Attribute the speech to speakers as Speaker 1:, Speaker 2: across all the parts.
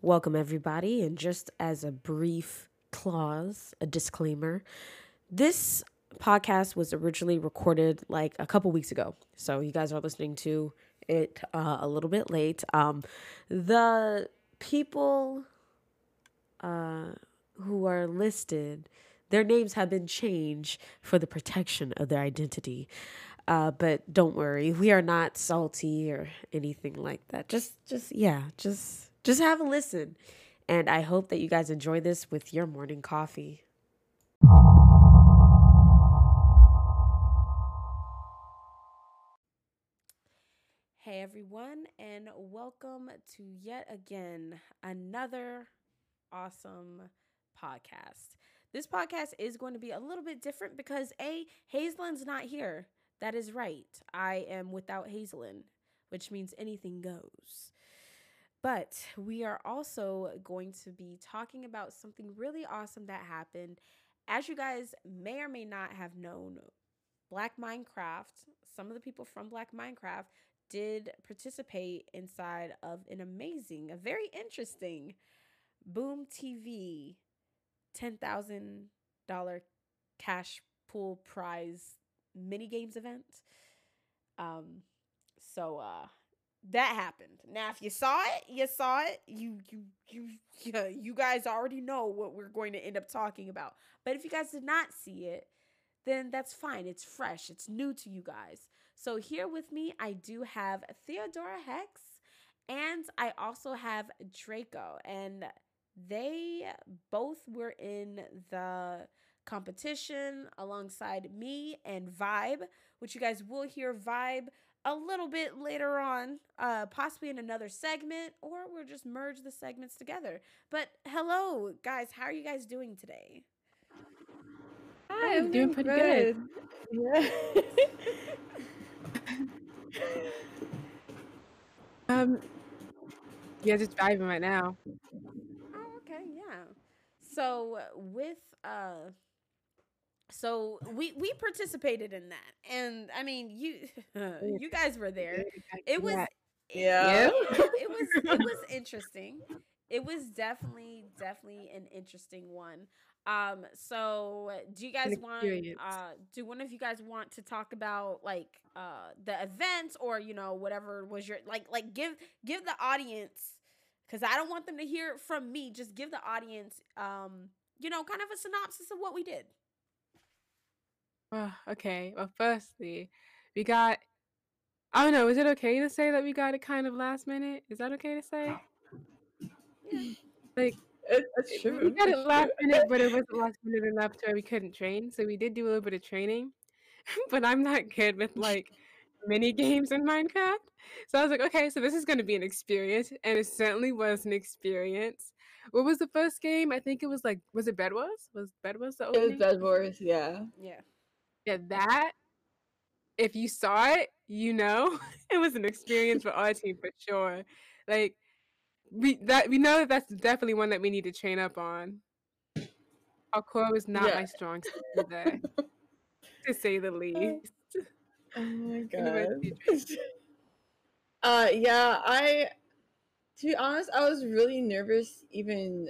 Speaker 1: Welcome, everybody. And just as a brief clause, a disclaimer, this podcast was originally recorded like a couple weeks ago. So you guys are listening to it uh, a little bit late. Um, the people uh, who are listed, their names have been changed for the protection of their identity. Uh, but don't worry, we are not salty or anything like that. Just, just yeah, just, just have a listen, and I hope that you guys enjoy this with your morning coffee. Hey everyone, and welcome to yet again another awesome podcast. This podcast is going to be a little bit different because A, Hazelin's not here. That is right. I am without Hazelin, which means anything goes. But we are also going to be talking about something really awesome that happened. As you guys may or may not have known, Black Minecraft, some of the people from Black Minecraft did participate inside of an amazing, a very interesting Boom TV $10,000 cash pool prize mini games event. Um, so uh, that happened. Now, if you saw it, you saw it. You you you you guys already know what we're going to end up talking about. But if you guys did not see it, then that's fine. It's fresh. It's new to you guys. So here with me, I do have Theodora Hex, and I also have Draco, and they both were in the competition alongside me and Vibe, which you guys will hear Vibe a little bit later on, uh, possibly in another segment, or we'll just merge the segments together. But hello, guys, how are you guys doing today?
Speaker 2: Hi, I'm doing pretty good. good. Yeah. um, yeah, just driving right now.
Speaker 1: Oh, okay, yeah. So with uh so we we participated in that and i mean you you guys were there. It was
Speaker 2: yeah.
Speaker 1: it was it was interesting. It was definitely definitely an interesting one. Um so do you guys want uh do one of you guys want to talk about like uh the event or you know whatever was your like like give give the audience because i don't want them to hear it from me just give the audience um you know kind of a synopsis of what we did
Speaker 2: Oh, okay. Well, firstly, we got. I don't know. Is it okay to say that we got it kind of last minute? Is that okay to say? Ah.
Speaker 1: yeah.
Speaker 2: Like
Speaker 3: That's true.
Speaker 2: we got it last
Speaker 3: true.
Speaker 2: minute, but it wasn't last minute enough to where we couldn't train. So we did do a little bit of training, but I'm not good with like mini games in Minecraft. So I was like, okay, so this is going to be an experience, and it certainly was an experience. What was the first game? I think it was like, was it Bed Wars? Was Bed Wars the
Speaker 3: It was? Bed Wars, yeah.
Speaker 1: yeah
Speaker 2: Yeah, that if you saw it, you know it was an experience for our team for sure. Like we that we know that that's definitely one that we need to train up on. Our core was not my
Speaker 3: Yeah.
Speaker 2: strong suit today, to say the least.
Speaker 3: Oh my god. Uh yeah, I to be honest, I was really nervous even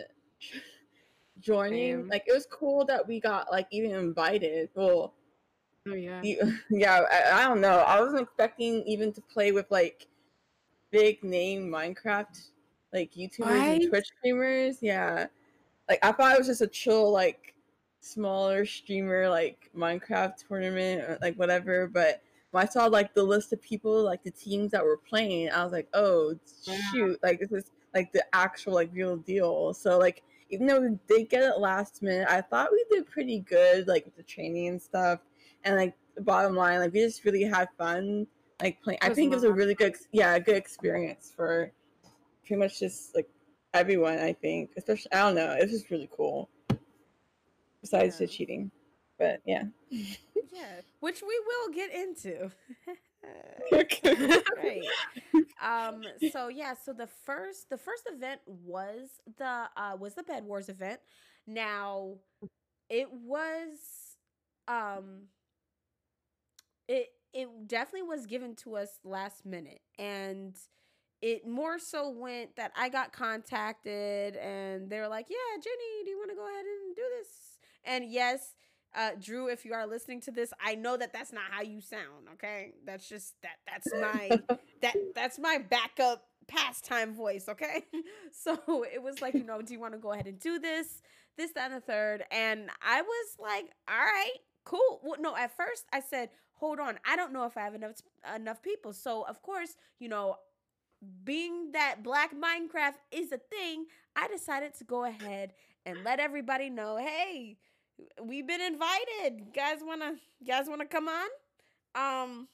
Speaker 3: joining. Like it was cool that we got like even invited. Well,
Speaker 2: Oh yeah.
Speaker 3: you, yeah, I, I don't know. I wasn't expecting even to play with like big name Minecraft like YouTubers
Speaker 2: Right?
Speaker 3: and Twitch streamers. Yeah. Like I thought it was just a chill like smaller streamer like Minecraft tournament or like whatever, but when I saw like the list of people, like the teams that were playing, I was like, oh shoot, like this is like the actual like real deal. So like even though we did get it last minute, I thought we did pretty good like with the training and stuff. And like the bottom line, like we just really had fun like playing. I think it was a really good, yeah, a good experience for pretty much just like everyone. I think, especially I don't know, it was just really cool. Besides the cheating, but yeah.
Speaker 1: yeah which we will get into
Speaker 3: Okay.
Speaker 1: right um so yeah so the first the first event was the uh was the bed wars event now it was um it it definitely was given to us last minute and it more so went that I got contacted and they were like, "Yeah, Jenny, do you want to go ahead and do this?" And yes, uh, Drew, if you are listening to this, I know that that's not how you sound. Okay, that's just that. That's my that that's my backup pastime voice. Okay, so it was like, you know, do you want to go ahead and do this, this, that, and the third? And I was like, all right, cool. Well, no, at first I said, hold on, I don't know if I have enough enough people. So of course, you know, being that Black Minecraft is a thing, I decided to go ahead and let everybody know, hey, we've been invited. Guys wanna guys wanna come on? Um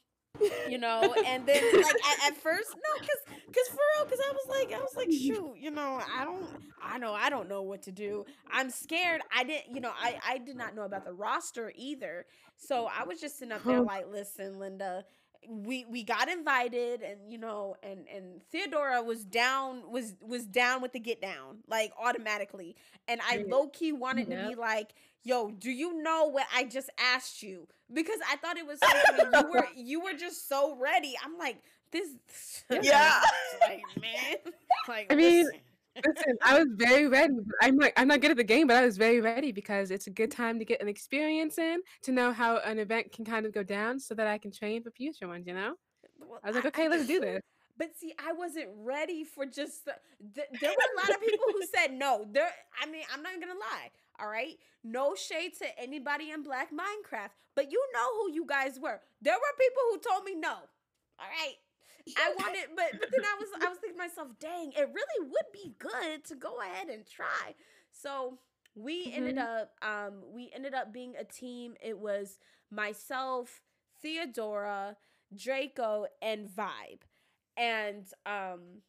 Speaker 1: you know, and then like at, at first, no, cause, cause for real, cause I was like, I was like, shoot, you know, I don't, I know, I don't know what to do. I'm scared. I didn't, you know, I, I did not know about the roster either. So I was just sitting up there like, listen, Linda, we we got invited and you know and and Theodora was down was was down with the get down like automatically and I low key wanted to be like yo do you know what I just asked you because I thought it was so you were you were just so ready I'm like this
Speaker 3: yeah
Speaker 1: like man like
Speaker 2: I mean listen. Listen, I was very ready. I'm like I'm not good at the game, but I was very ready because it's a good time to get an experience in to know how an event can kind of go down, so that I can train for future ones. You know, well, I was like, okay, I, let's do this.
Speaker 1: But see, I wasn't ready for just. The, th- there were a lot of people who said no. There, I mean, I'm not gonna lie. All right, no shade to anybody in Black Minecraft, but you know who you guys were. There were people who told me no. All right, I wanted, but but then I was I was thinking to myself, dang, it really would be good to go ahead and try. So we mm-hmm. ended up um we ended up being a team. It was myself, Theodora, Draco, and Vibe. And um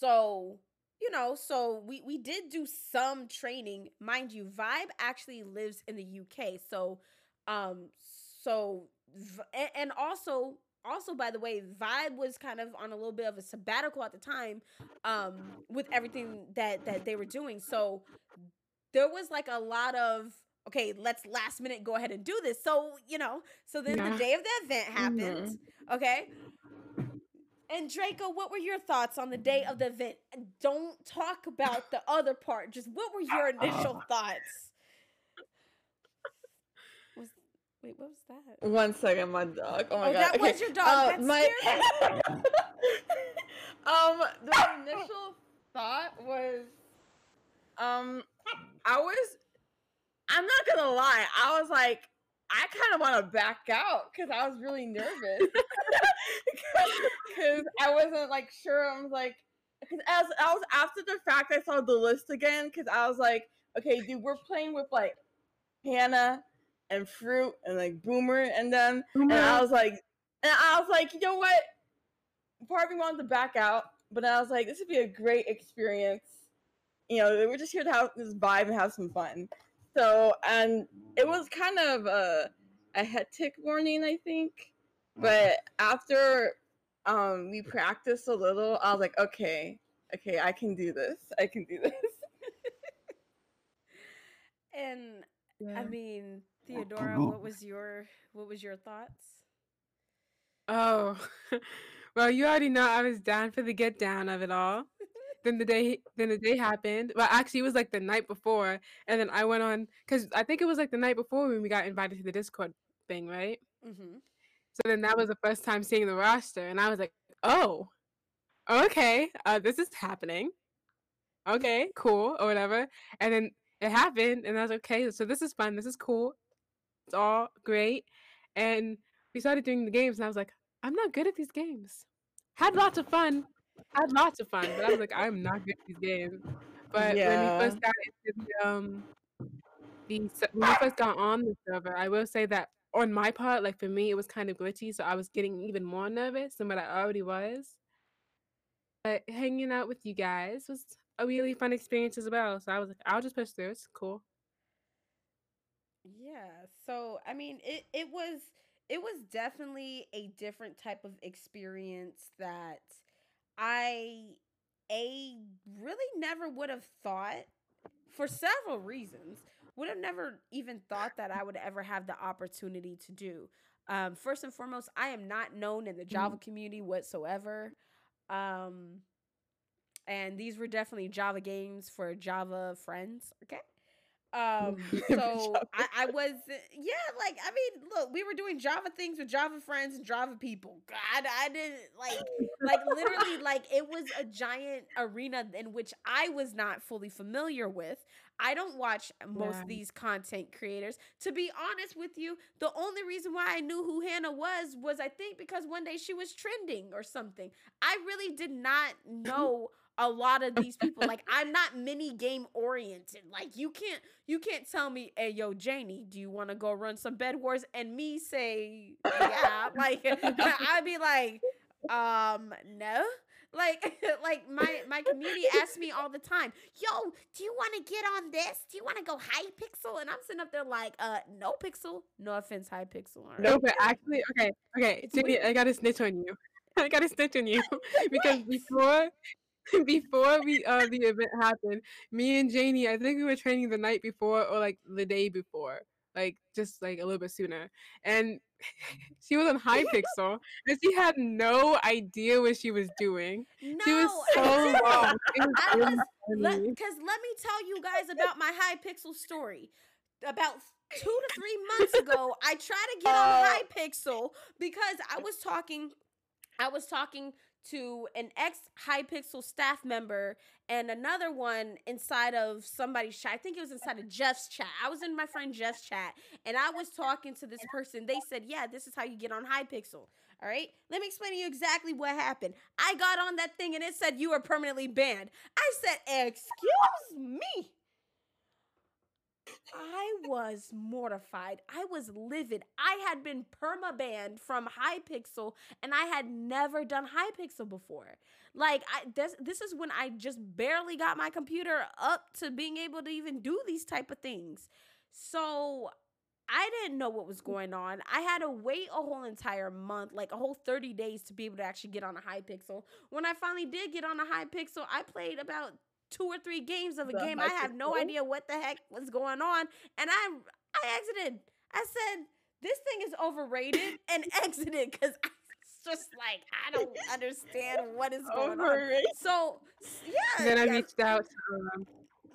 Speaker 1: so you know, so we we did do some training. Mind you, Vibe actually lives in the UK. So um so and also also by the way vibe was kind of on a little bit of a sabbatical at the time um with everything that that they were doing so there was like a lot of okay let's last minute go ahead and do this so you know so then yeah. the day of the event happened mm-hmm. okay and Draco, what were your thoughts on the day of the event? Don't talk about the other part. Just what were your initial thoughts? Was Wait, what was that?
Speaker 3: One second, my dog. Oh my
Speaker 1: oh,
Speaker 3: god.
Speaker 1: That okay. was your dog. Uh, That's my
Speaker 3: um, the initial thought was, um, I was, I'm not gonna lie, I was like, I kind of want to back out because I was really nervous because I wasn't like sure. I was like, because as I was after the fact, I saw the list again because I was like, okay, dude, we're playing with like Hannah and fruit and like boomer and them. Mm-hmm. And I was like, and I was like, you know what? Part of me wanted to back out, but I was like, this would be a great experience. You know, we're just here to have this vibe and have some fun. So, and it was kind of a, a hectic morning, I think. But after um, we practiced a little, I was like, okay, okay, I can do this. I can do this.
Speaker 1: and yeah. I mean, Theodora, what was your what was your thoughts?
Speaker 2: Oh, well, you already know I was down for the get down of it all. Then the day then the day happened. Well, actually, it was like the night before, and then I went on because I think it was like the night before when we got invited to the Discord thing, right? Mm-hmm. So then that was the first time seeing the roster, and I was like, oh, okay, uh, this is happening. Okay, cool, or whatever. And then it happened, and I was like, okay, so this is fun, this is cool. It's all great. And we started doing the games, and I was like, I'm not good at these games. Had lots of fun. I had lots of fun, but I was like, I'm not good at these games. But yeah. when we first got into the, um, the when we first got on the server, I will say that on my part, like for me, it was kind of glitchy, so I was getting even more nervous than what I already was. But hanging out with you guys was a really fun experience as well. So I was like, I'll just push through. It's cool.
Speaker 1: Yeah. So I mean, it it was it was definitely a different type of experience that I a really never would have thought for several reasons would have never even thought that I would ever have the opportunity to do. Um, first and foremost, I am not known in the Java mm. community whatsoever. Um, and these were definitely Java games for Java friends. Okay. Um, so I, I was, yeah, like, I mean, look, we were doing Java things with Java friends and Java people. God, I didn't like, like, literally, like, it was a giant arena in which I was not fully familiar with. I don't watch most
Speaker 2: Yeah.
Speaker 1: of these content creators. To be honest with you, the only reason why I knew who Hannah was was I think because one day she was trending or something. I really did not know a lot of these people. Like I'm not mini game oriented. Like you can't you can't tell me, hey yo, Janie, do you want to go run some bed wars? And me say, yeah. like I'd be like, um, no. Like, like my my community asks me all the time, "Yo, do you want to get on this? Do you want to go high pixel?" And I'm sitting up there like, "Uh, no pixel. No offense, Hypixel. right?"
Speaker 2: No, but actually, okay, okay,
Speaker 1: It's
Speaker 2: I gotta snitch on you. I gotta snitch on you because before, before we uh the event happened, me and Janie, I think we were training the night before or like the day before, like just like a little bit sooner, and she was on Hypixel and she had no idea what she was doing.
Speaker 1: No,
Speaker 2: She was so wrong. It was
Speaker 1: I
Speaker 2: really
Speaker 1: was
Speaker 2: funny.
Speaker 1: because let me tell you guys about my Hypixel story. About two to three months ago, I tried to get on
Speaker 3: Uh.
Speaker 1: high pixel because I was talking, I was talking to an ex Hypixel staff member and another one inside of somebody's chat. I think it was inside of Jeff's chat. I was in my friend Jeff's chat and I was talking to this person. They said, Yeah, this is how you get on Hypixel. All right. Let me explain to you exactly what happened. I got on that thing and it said you are permanently banned. I said, Excuse me. I was mortified. I was livid. I had been perma banned from Hypixel and I had never done Hypixel before. Like I this this is when I just barely got my computer up to being able to even do these type of things. So I didn't know what was mm. going on. I had to wait a whole entire month, like a whole 30 days to be able to actually get on a Hypixel. When I finally did get on a Hypixel, I played about two or three games of a
Speaker 3: The
Speaker 1: game. I have no idea what the heck was going on. And I I exited. I said, this thing is overrated and exited because I just like, I don't understand what is going on. So s- yeah.
Speaker 2: then I
Speaker 1: yeah.
Speaker 2: reached out to um,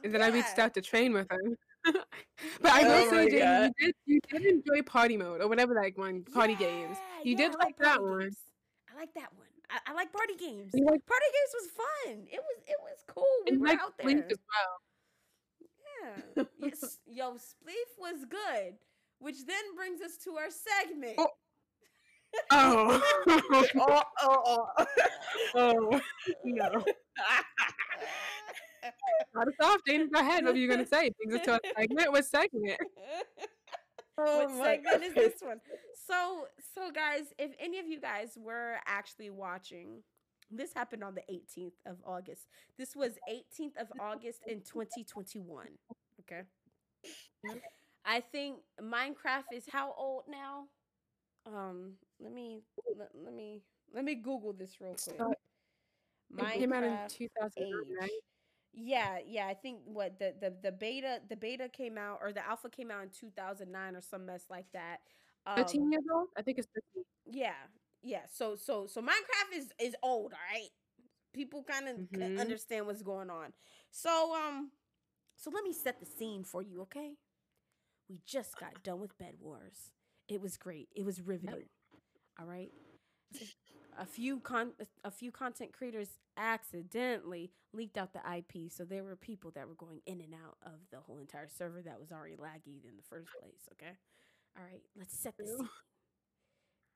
Speaker 2: and then I reached out to train with him. but I will
Speaker 3: Oh
Speaker 2: say,
Speaker 3: my
Speaker 2: you did you did enjoy party mode or whatever like one party games. You
Speaker 1: yeah,
Speaker 2: did
Speaker 1: I
Speaker 2: like that
Speaker 1: party
Speaker 2: one.
Speaker 1: I like that one. I, I like party games.
Speaker 2: You like
Speaker 1: Party games was fun. It was it was cool. We were
Speaker 2: like
Speaker 1: out there.
Speaker 2: Well.
Speaker 1: Yeah. yes, yo, Spleef was good. Which then brings us to our segment.
Speaker 2: Oh. Oh,
Speaker 3: oh, oh, oh.
Speaker 2: oh, no. Not a soft, Jane. Go ahead. What were you gonna say? Brings us to a segment. What segment?
Speaker 3: Oh
Speaker 1: what
Speaker 3: my
Speaker 1: segment is this one? So, so guys, if any of you guys were actually watching, this happened on the 18th of August. This was 18th of August in 2021. Okay. I think Minecraft is how old now? Um, let me let, let me let me Google this real quick.
Speaker 2: So, It came out in
Speaker 1: Minecraft
Speaker 2: 2009, right?
Speaker 1: age. Yeah, yeah. I think what the, the the beta the beta came out or the alpha came out in 2009 or some mess like that. Um,
Speaker 2: 13 years old? I think it's 13.
Speaker 1: yeah, yeah. So so so Minecraft is is old, all right. People kind of
Speaker 2: Mhm.
Speaker 1: understand what's going on. So um, so let me set the scene for you, okay? We just got done with Bed Wars. It was great. It was riveting. All right. A few con a few content creators accidentally leaked out the IP, so there were people that were going in and out of the whole entire server that was already laggy in the first place. Okay. All right. Let's set the scene.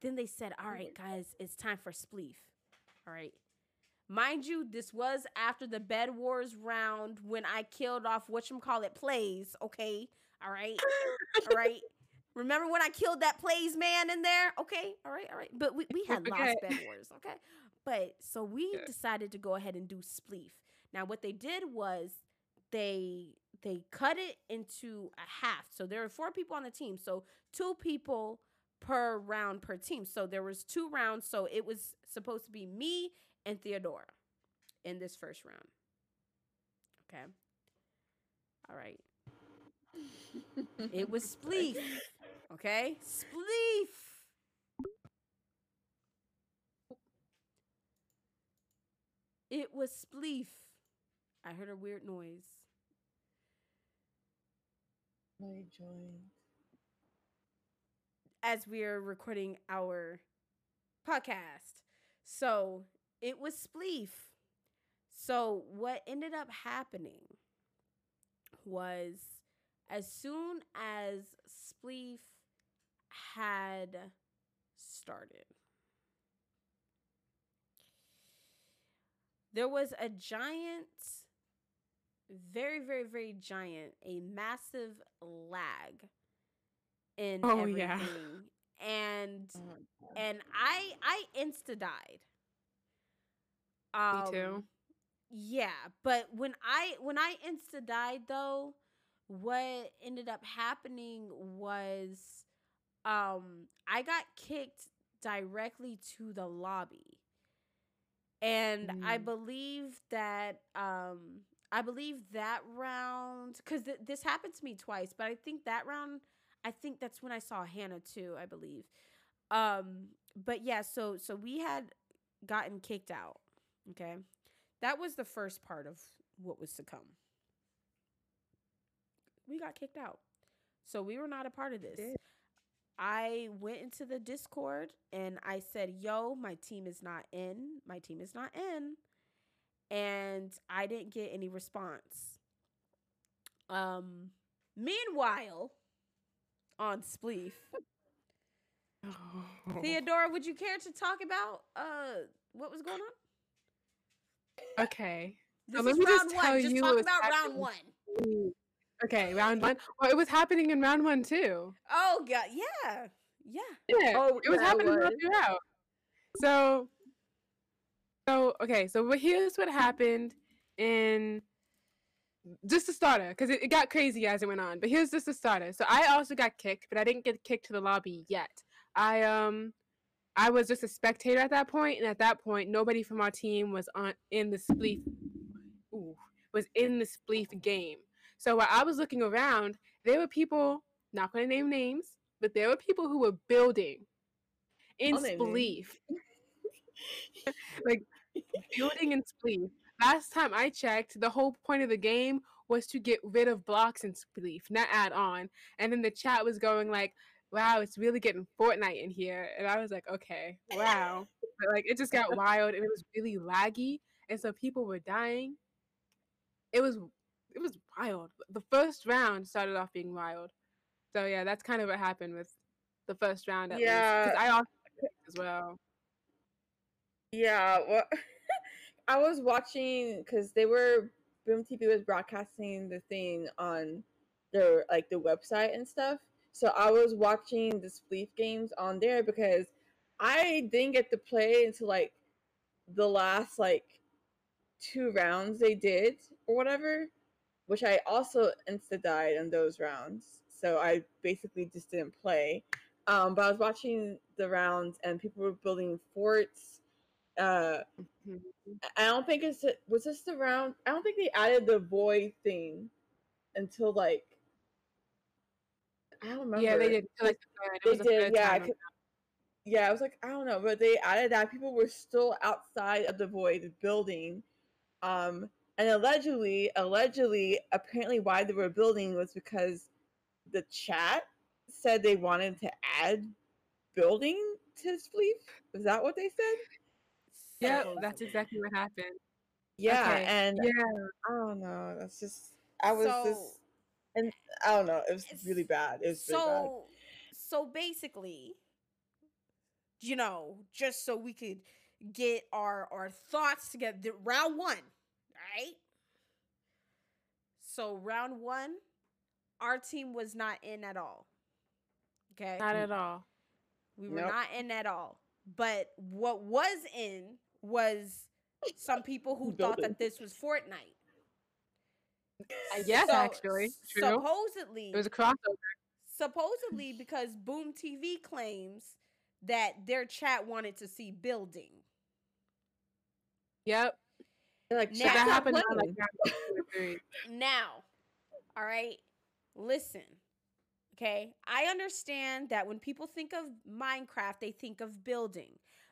Speaker 1: Then they said, "All right, guys, it's time for Spleef." All right. Mind you, this was after the Bed Wars round when I killed off what call it plays, okay? All right. All right. Remember when I killed that plays man in there? Okay. All right. All right. But we, we had lost
Speaker 2: Okay.
Speaker 1: Bed Wars, okay? But so we
Speaker 2: Yeah.
Speaker 1: decided to go ahead and do Spleef. Now what they did was they they cut it into a half. So there were four people on the team. So two people per round per team. So there was two rounds. So it was supposed to be me and Theodora in this first round. Okay. All right. It was Spleef. Okay? Spleef. It was Spleef. I heard a weird noise.
Speaker 3: I joined.
Speaker 1: as we are recording our podcast. So it was Spleef. So what ended up happening was as soon as Spleef had started, there was a giant, very, very, very giant, a massive lag in
Speaker 2: Oh,
Speaker 1: everything.
Speaker 2: yeah.
Speaker 1: And
Speaker 3: Oh
Speaker 1: and I I insta died. Um,
Speaker 2: Me too.
Speaker 1: Yeah, but when I when I insta died though, what ended up happening was um I got kicked directly to the lobby. And I
Speaker 2: Mm.
Speaker 1: believe that um I believe that round cuz th- this happened to me twice, but I think that round I think that's when I saw Hannah too, I believe. Um but yeah, so so we had gotten kicked out. Okay. That was the first part of what was to come. We got kicked out. So we were not a part of this. I went into the Discord and I said, "Yo, my team is not in. My team is not in." And I didn't get any response. Um meanwhile, on Spleef,
Speaker 2: Oh.
Speaker 1: Theodora, would you care to talk about uh what was going on?
Speaker 2: Okay.
Speaker 1: This
Speaker 2: let
Speaker 1: is
Speaker 2: me just
Speaker 1: round one.
Speaker 2: tell
Speaker 1: Just
Speaker 2: you
Speaker 1: talk about round one.
Speaker 2: Okay, round one. Well, it was happening in round one too.
Speaker 1: Oh god, yeah. Yeah.
Speaker 2: Yeah,
Speaker 3: Oh,
Speaker 2: it was
Speaker 3: yeah, it
Speaker 2: happening all
Speaker 3: was.
Speaker 2: throughout. So, so okay, so what- here's what happened in just a starter because it, it got crazy as it went on. But here's just a starter. So I also got kicked, but I didn't get kicked to the lobby yet. I um, I was just a spectator at that point, and at that point, nobody from our team was on in the spleef. Ooh, was in the spleef game. So while I was looking around, there were people. Not going to name names, but there were people who were building in spleef. like building in spleef. Last time I checked, the whole point of the game was to get rid of blocks in spleef, not add on. And then the chat was going like, "Wow, it's really getting Fortnite in here," and I was like, "Okay, wow." But like it just got wild and it was really laggy, and so people were dying. It was it was wild. The first round started off being wild. So yeah, that's kind of what happened with the first round at.
Speaker 3: Yeah.
Speaker 2: Because I also as well.
Speaker 3: Yeah, well, I was watching because they were Boom TV was broadcasting the thing on their like the website and stuff. So I was watching the Spleef games on there because I didn't get to play until like the last like two rounds they did or whatever, which I also insta died in those rounds. So I basically just didn't play. Um, but I was watching the rounds and people were building forts. Uh,
Speaker 2: Mhm.
Speaker 3: I don't think it's was this the round. I don't think they added the void thing until like I don't remember.
Speaker 2: Yeah, they did. Like, the third. It
Speaker 3: They did, yeah. I Yeah, I was like, I don't know, but they added that people were still outside of the void building, um, and allegedly, allegedly, apparently, why they were building was because the chat said they wanted to add building to Spleef. Is that what they said?
Speaker 2: Yep,
Speaker 1: Supposedly.
Speaker 2: that's exactly what happened.
Speaker 3: Yeah,
Speaker 2: Okay,
Speaker 3: and
Speaker 2: Yeah,
Speaker 3: I don't know. That's just I was
Speaker 1: So-
Speaker 3: just and I don't know. It was really bad. It was really bad.
Speaker 1: so so basically you know just so we could get our our thoughts together the- round one right so round one our team was not in at all okay
Speaker 2: not at all.
Speaker 1: we were
Speaker 3: Nope.
Speaker 1: not in at all but what was in was some people who thought that this was fortnite
Speaker 2: Uh, yes,
Speaker 1: So-
Speaker 2: actually, true.
Speaker 1: supposedly
Speaker 2: it was a crossover.
Speaker 1: supposedly because Boom TV claims that their chat wanted to see building.
Speaker 2: Yep,
Speaker 3: They're like,
Speaker 1: Now-
Speaker 2: that
Speaker 3: not
Speaker 2: happened on like round two or three.
Speaker 1: Now, all right, listen. Okay, I understand that when people think of Minecraft, they think of building.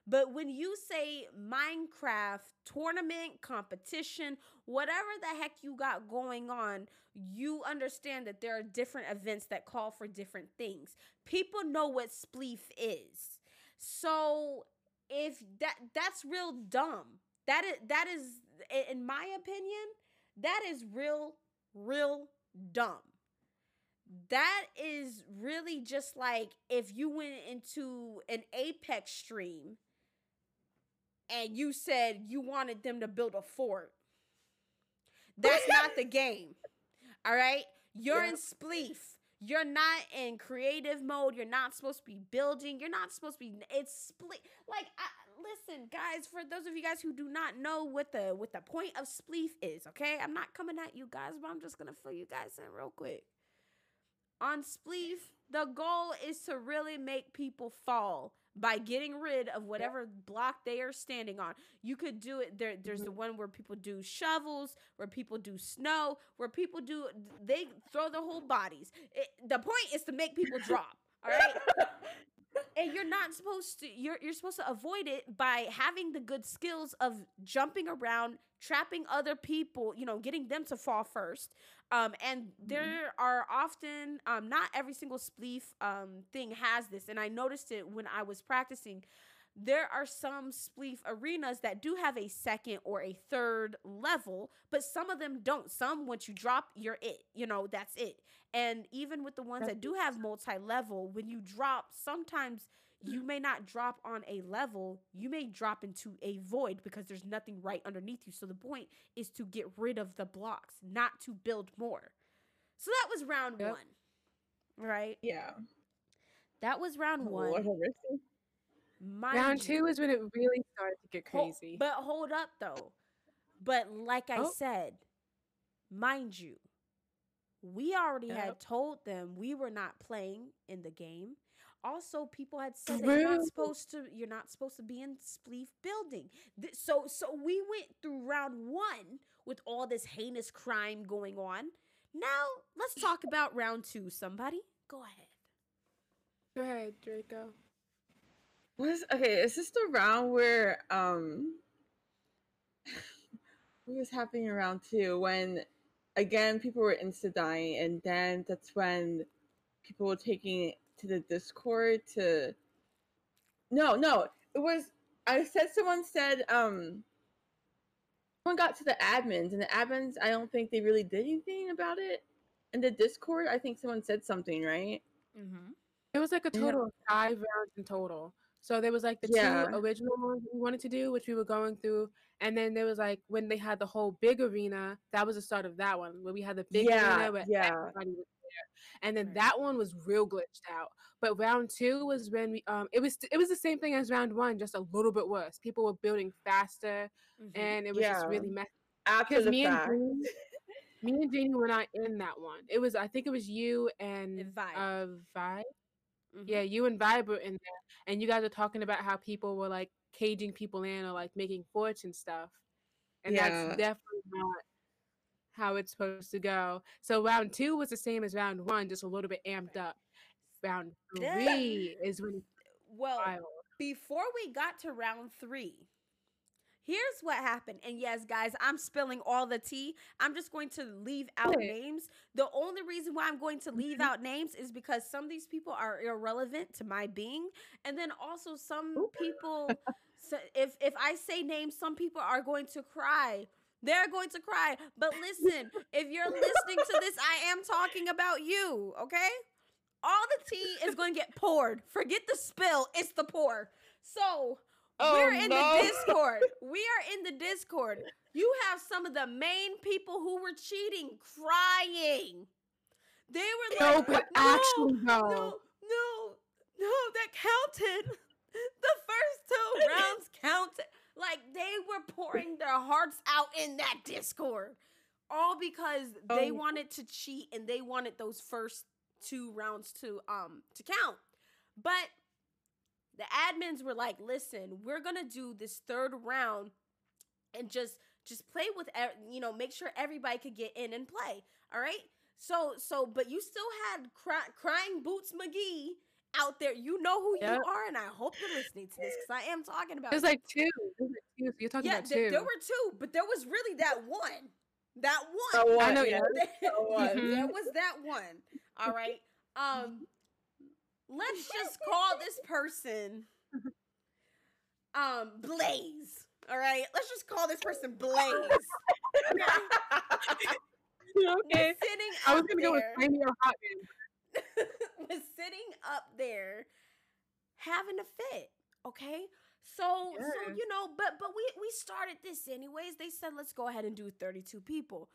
Speaker 1: But when you say Minecraft tournament, competition, whatever the heck you got going on, you understand that there are different events that call for different things. People know what spleef is. So if that that's real dumb. That is that is in my opinion, that is real real dumb. That is really just like if you went into an Apex stream and you said you wanted them to build a fort. That's not the game. All right? You're yeah. in spleef. You're not in creative mode. You're not supposed to be building. You're not supposed to be it's split like I, listen, guys, for those of you guys who do not know what the what the point of spleef is, okay? I'm not coming at you guys, but I'm just gonna fill you guys in real quick. On spleef, the goal is to really make people fall by getting rid of whatever block they are standing on. You could do it there there's the one where people do shovels, where people do snow, where people do they throw their whole bodies. It, the point is to make people drop. All right? and you're not supposed to you're you're supposed to avoid it by having the good skills of jumping around trapping other people you know getting them to fall first. Um and mm-hmm. there are often um not every single spleef um thing has this. And i noticed it when i was practicing there are some spleef arenas that do have a second or a third level, but some of them don't. Some, once you drop, you're it. You know, that's it. And even with the ones that do have multi level, when you drop, sometimes you may not drop on a level, you may drop into a void because there's nothing right underneath you. So the point is to get rid of the blocks, not to build more. So that was round yep. one, right?
Speaker 3: Yeah.
Speaker 1: That was round one.
Speaker 2: Mind Round two is when it really started to get crazy.
Speaker 1: but hold up though. But like I oh. said, mind you, we already yep. had told them we were not playing in the game. Also, people had said you're not supposed to. You're not supposed to be in Spleef building. So, so we went through round one with all this heinous crime going on. Now, let's talk about round two. Somebody, go ahead.
Speaker 2: Go ahead, Draco.
Speaker 3: Was okay, is this the round where um what was happening around two when again people were insta dying and then that's when people were taking to the Discord to No, no. It was I said someone said um someone got to the admins and the admins I don't think they really did anything about it. In the Discord, I think someone said something, right?
Speaker 2: Mm-hmm. It was like a total yeah. of five rounds in total. So there was like the yeah. two original ones we wanted to do, which we were going through, and then there was like when they had the whole big arena. That was the start of that one, where we had the big yeah, arena where yeah. everybody was there, and then right. that one was real glitched out. But round two was when we um it was it was the same thing as round one, just a little bit worse. People were building faster, mm-hmm. and it was yeah. just really messy.
Speaker 3: After the me fact.
Speaker 2: and me and Janie were not in that one. It was I think it was you and,
Speaker 1: and
Speaker 2: Vibe. Uh, Vibe. Mm-hmm. Yeah, you and Vibe were in there, and you guys are talking about how people were like caging people in or like making forts and stuff, and yeah. that's definitely not how it's supposed to go. So round two was the same as round one, just a little bit amped up. Round three is when
Speaker 1: well wild. before we got to round three Here's what happened. And yes, guys, I'm spilling all the tea. I'm just going to leave out names. The only reason why I'm going to leave mm-hmm. out names is because some of these people are irrelevant to my being. And then also some people so if if I say names, some people are going to cry. They're going to cry. But listen, if you're listening to this, I am talking about you, okay? All the tea is going to get poured. Forget the spill, it's the pour. So, Oh, We're in no. the Discord. We are in the Discord. You have some of the main people who were cheating crying. They were
Speaker 2: no, like, but no, actually, no,
Speaker 1: no, no, no, that counted. The first two rounds counted. Like they were pouring their hearts out in that Discord, all because they oh. wanted to cheat and they wanted those first two rounds to um to count. But the admins were like, "Listen, we're gonna do this third round, and just just play with you know, make sure everybody could get in and play. All right." So so, but you still had cry, crying boots McGee out there, you know who
Speaker 2: Yep.
Speaker 1: you are, and I hope you're listening to this because I am talking about.
Speaker 2: There's
Speaker 1: you.
Speaker 2: like two. There's like two. You're talking
Speaker 1: yeah,
Speaker 2: about
Speaker 1: there,
Speaker 2: two.
Speaker 1: there were two, but there was really that one. That one.
Speaker 3: That one,
Speaker 2: I know,
Speaker 3: yeah,
Speaker 2: yeah.
Speaker 3: that one.
Speaker 2: Mhm.
Speaker 1: there was that one. All right. Um let's just call this person um Blaze. All right. Let's just call this person Blaze. Okay. Was sitting
Speaker 2: I was gonna go with
Speaker 1: there-
Speaker 2: or Hot
Speaker 1: was sitting up there having a fit. Okay. So so you know, but but we we started this anyways. They said let's go ahead and do 32 people.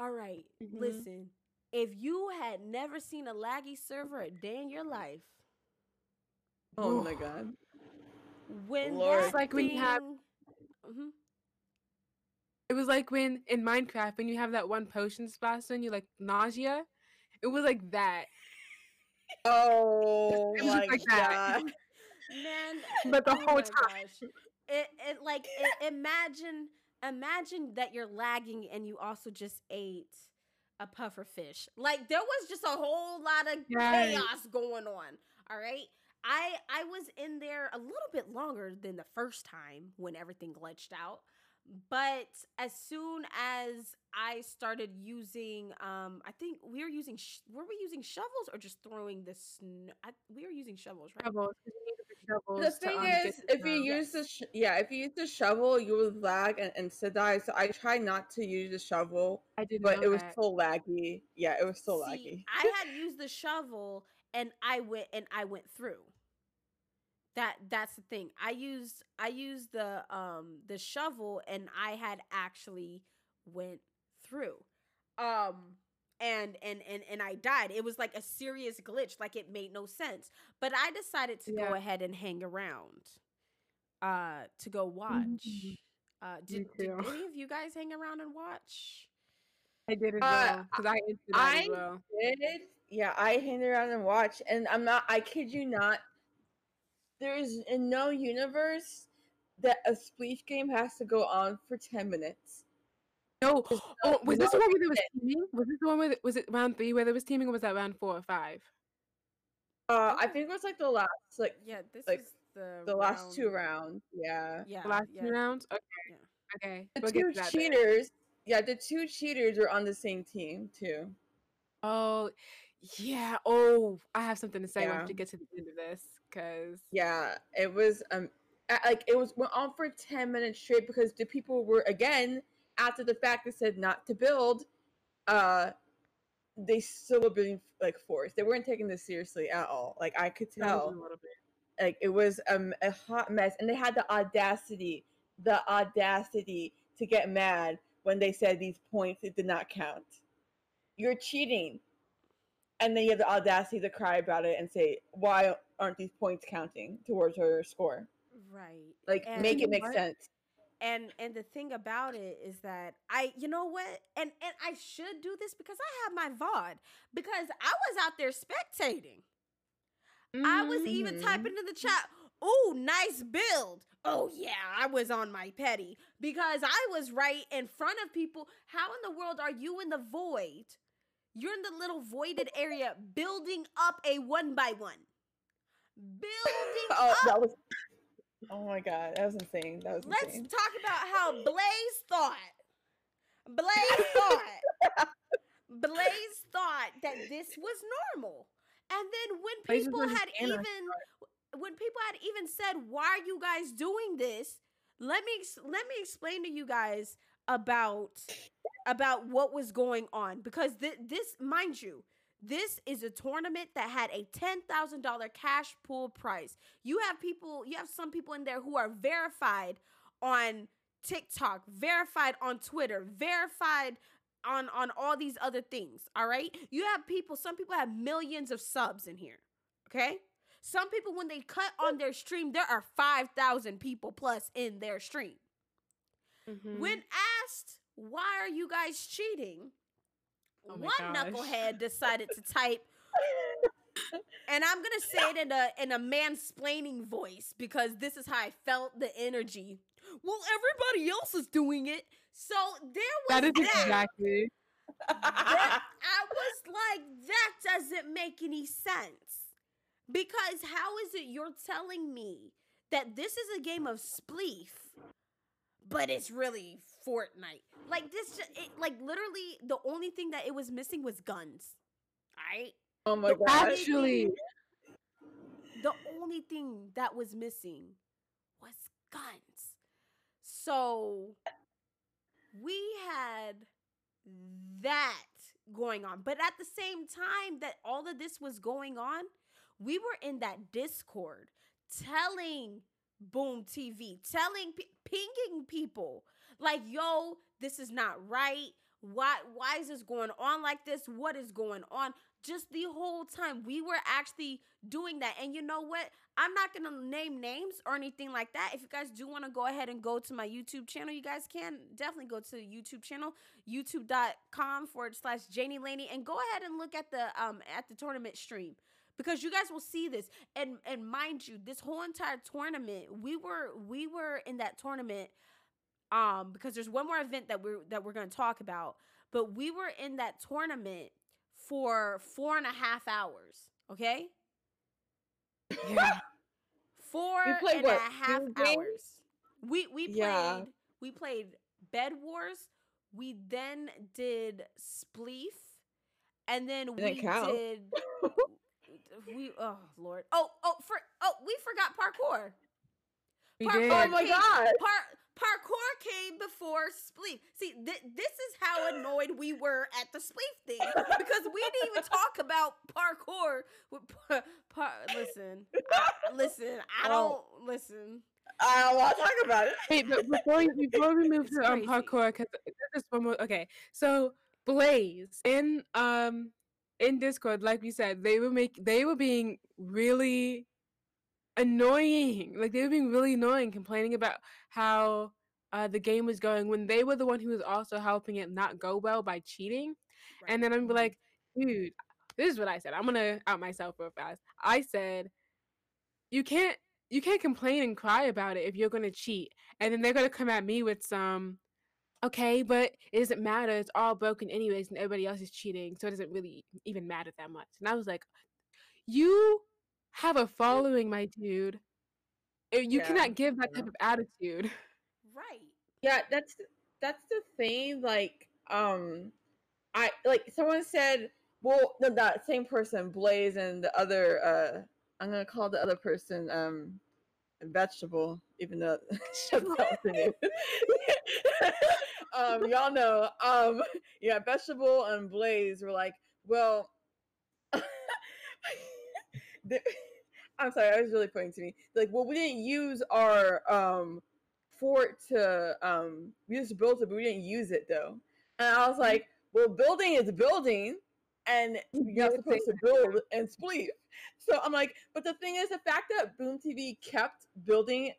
Speaker 1: All right,
Speaker 2: Mhm.
Speaker 1: listen. If you had never seen a laggy server a day in your life,
Speaker 3: oh my god.
Speaker 1: when
Speaker 3: Lord. It's
Speaker 2: like when you have-
Speaker 1: thing- Mhm.
Speaker 2: It was like when in Minecraft when you have that one potion splash on you like nausea. It was like that.
Speaker 3: Oh
Speaker 2: It was
Speaker 3: my
Speaker 2: like that.
Speaker 3: god.
Speaker 1: man,
Speaker 2: But the
Speaker 1: oh
Speaker 2: whole time.
Speaker 1: gosh. It it like it, imagine imagine that you're lagging and you also just ate a puffer fish. Like there was just a whole lot of
Speaker 2: Yes.
Speaker 1: chaos going on. All right. I I was in there a little bit longer than the first time when everything glitched out. But as soon as I started using, um, I think we were using, sh- were we using shovels or just throwing the snow? I, we were using shovels, right?
Speaker 2: Shovels. The to,
Speaker 3: thing is, if you use the sh- yeah, if you use the shovel, you would lag and, and so die. So I tried not to use the shovel,
Speaker 2: I didn't
Speaker 3: but it was
Speaker 2: that.
Speaker 3: so laggy. Yeah, it was so
Speaker 1: See,
Speaker 3: laggy.
Speaker 1: I had used the shovel and I went and I went through. That that's the thing. I used I used the um the shovel and I had actually went through. Um and and and and I died. It was like a serious glitch, like it made no sense. But I decided to
Speaker 2: Yeah.
Speaker 1: go ahead and hang around uh to go watch.
Speaker 2: Mhm.
Speaker 1: Uh did, did any of you guys hang around and watch?
Speaker 2: I did as
Speaker 3: Uh,
Speaker 2: well because I into that
Speaker 3: I
Speaker 2: as well.
Speaker 3: did. Yeah, I hang around and watch, and I'm not. I kid you not. There is in no universe that a Spleef game has to go on for ten minutes.
Speaker 2: No, oh, was this the one where there was teaming? Was this the one where was it round three where there was teaming, or was that round four or five?
Speaker 3: Uh, I think it was like the last, like
Speaker 1: Yeah, this
Speaker 3: like,
Speaker 1: is the
Speaker 3: the last two rounds. Yeah.
Speaker 1: Yeah,
Speaker 2: The last
Speaker 1: yeah.
Speaker 2: two rounds. Okay.
Speaker 1: Yeah.
Speaker 2: Okay.
Speaker 3: The
Speaker 2: we'll
Speaker 3: two
Speaker 2: to that
Speaker 3: cheaters. Yeah, the two cheaters were on the same team too.
Speaker 2: Oh, yeah. Oh, I have something to say
Speaker 3: Yeah.
Speaker 2: after we get to the end of this because
Speaker 3: Yeah, it was um like it was went on for ten minutes straight because the people were again after the fact they said not to build, uh, they still were being like forced. They weren't taking this seriously at all. Like I could tell.
Speaker 2: little
Speaker 3: like it was um, a hot mess and they had the audacity the audacity to get mad when they said these points it did not count you're cheating and then you have the audacity to cry about it and say why aren't these points counting towards your score
Speaker 1: Right.
Speaker 3: like
Speaker 1: And-
Speaker 3: make it make
Speaker 2: What?
Speaker 3: sense
Speaker 1: and and the thing about it is that I you know what? And and I should do this because I have my VOD because I was out there spectating. I was even
Speaker 3: Mhm.
Speaker 1: typing in the chat, "Oh, nice build." Oh yeah, I was on my petty because I was right in front of people. How in the world are you in the void? You're in the little voided area building up a one by one. Building
Speaker 3: oh
Speaker 1: up
Speaker 3: was oh my god that was insane that was
Speaker 1: Let's
Speaker 3: insane
Speaker 1: talk about how Blaze thought. Blaze thought. Blaze thought that this was normal. And then when people had even when people had even said, "Why are you guys doing this?" Let me let me explain to you guys about about what was going on because th- this, mind you, this is a tournament that had a $10,000 cash pool prize. You have people, you have some people in there who are verified on TikTok, verified on Twitter, verified on on all these other things, all right? You have people, some people have millions of subs in here. Okay? Some people when they cut on their stream, there are 5,000 people plus in their stream.
Speaker 2: Mhm.
Speaker 1: When asked, why are you guys cheating?
Speaker 2: Oh my
Speaker 1: one
Speaker 2: gosh.
Speaker 1: knucklehead decided to type, and I'm gonna say it in a in a mansplaining voice because this is how I felt the energy. Well, everybody else is doing it, so there was
Speaker 2: that is
Speaker 1: that.
Speaker 2: exactly.
Speaker 1: That- I was like, that doesn't make any sense. Because how is it you're telling me that this is a game of spleef, but it's really Fortnite? Like this, ju- it, like literally, the only thing that it was missing was guns. Right?
Speaker 3: Oh my
Speaker 1: The
Speaker 3: god.
Speaker 2: Actually,
Speaker 1: thing- the only thing that was missing was guns. So we had that going on. But at the same time that all of this was going on, we were in that Discord telling Boom TV, telling pinging people like, "Yo, this is not right. Why why is this going on like this? What is going on?" Just the whole time we were actually doing that. And you know what? I'm not going to name names or anything like that. If you guys do want to go ahead and go to my YouTube channel, you guys can definitely go to the YouTube channel, youtube.com forward slash Janie Laney, and go ahead and look at the um at the tournament stream. Because you guys will see this. And and mind you, this whole entire tournament, we were we were in that tournament um because there's one more event that we're that we're gonna talk about. But we were in that tournament for four and a half hours. Okay?
Speaker 2: yeah.
Speaker 1: Four
Speaker 3: We played
Speaker 1: and a half hours. We we played
Speaker 3: Yeah.
Speaker 1: we played Bed Wars. We then did Spleef, and then
Speaker 3: Didn't
Speaker 1: we
Speaker 3: count.
Speaker 1: did we oh lord oh oh for oh we forgot parkour.
Speaker 2: We
Speaker 1: Parkour
Speaker 2: did.
Speaker 3: Oh my god.
Speaker 1: Par- parkour came before Spleef. See, th- this is how annoyed we were at the Spleef thing because we didn't even talk about parkour. With par- par- listen, I, listen. I don't
Speaker 3: Oh.
Speaker 1: listen.
Speaker 3: I don't want to talk about it.
Speaker 2: Wait, but before we, before we move
Speaker 1: It's
Speaker 2: to um, parkour, because there's one more. Okay, so Blaze in um in Discord, like we said, they were make they were being really annoying. Like they were being really annoying, complaining about how uh, the game was going when they were the one who was also helping it not go well by cheating. And then I'm like, dude, this is what I said. I'm gonna out myself real fast. I said, you can't you can't complain and cry about it if you're gonna cheat. And then they're gonna come at me with some okay, but it doesn't matter, it's all broken anyways, and everybody else is cheating, so it doesn't really even matter that much. And I was like, You have a following, my dude. Uh, You
Speaker 3: Yeah,
Speaker 2: cannot give that type of attitude.
Speaker 1: right.
Speaker 3: Yeah, that's that's the thing. Like, um, I like someone said, well, no, that same person, Blaze, and the other, uh, I'm gonna call the other person, um, vegetable, even though that's not the name. um, y'all know, um, yeah, vegetable and Blaze were like, well, I'm sorry, I was really pointing to me. Like, well, we didn't use our um fort to um we just built it, but we didn't use it though. And I was like, well, building is building, and you're not supposed to build and spleef. So I'm like, but the thing is, the fact that Boom TV kept building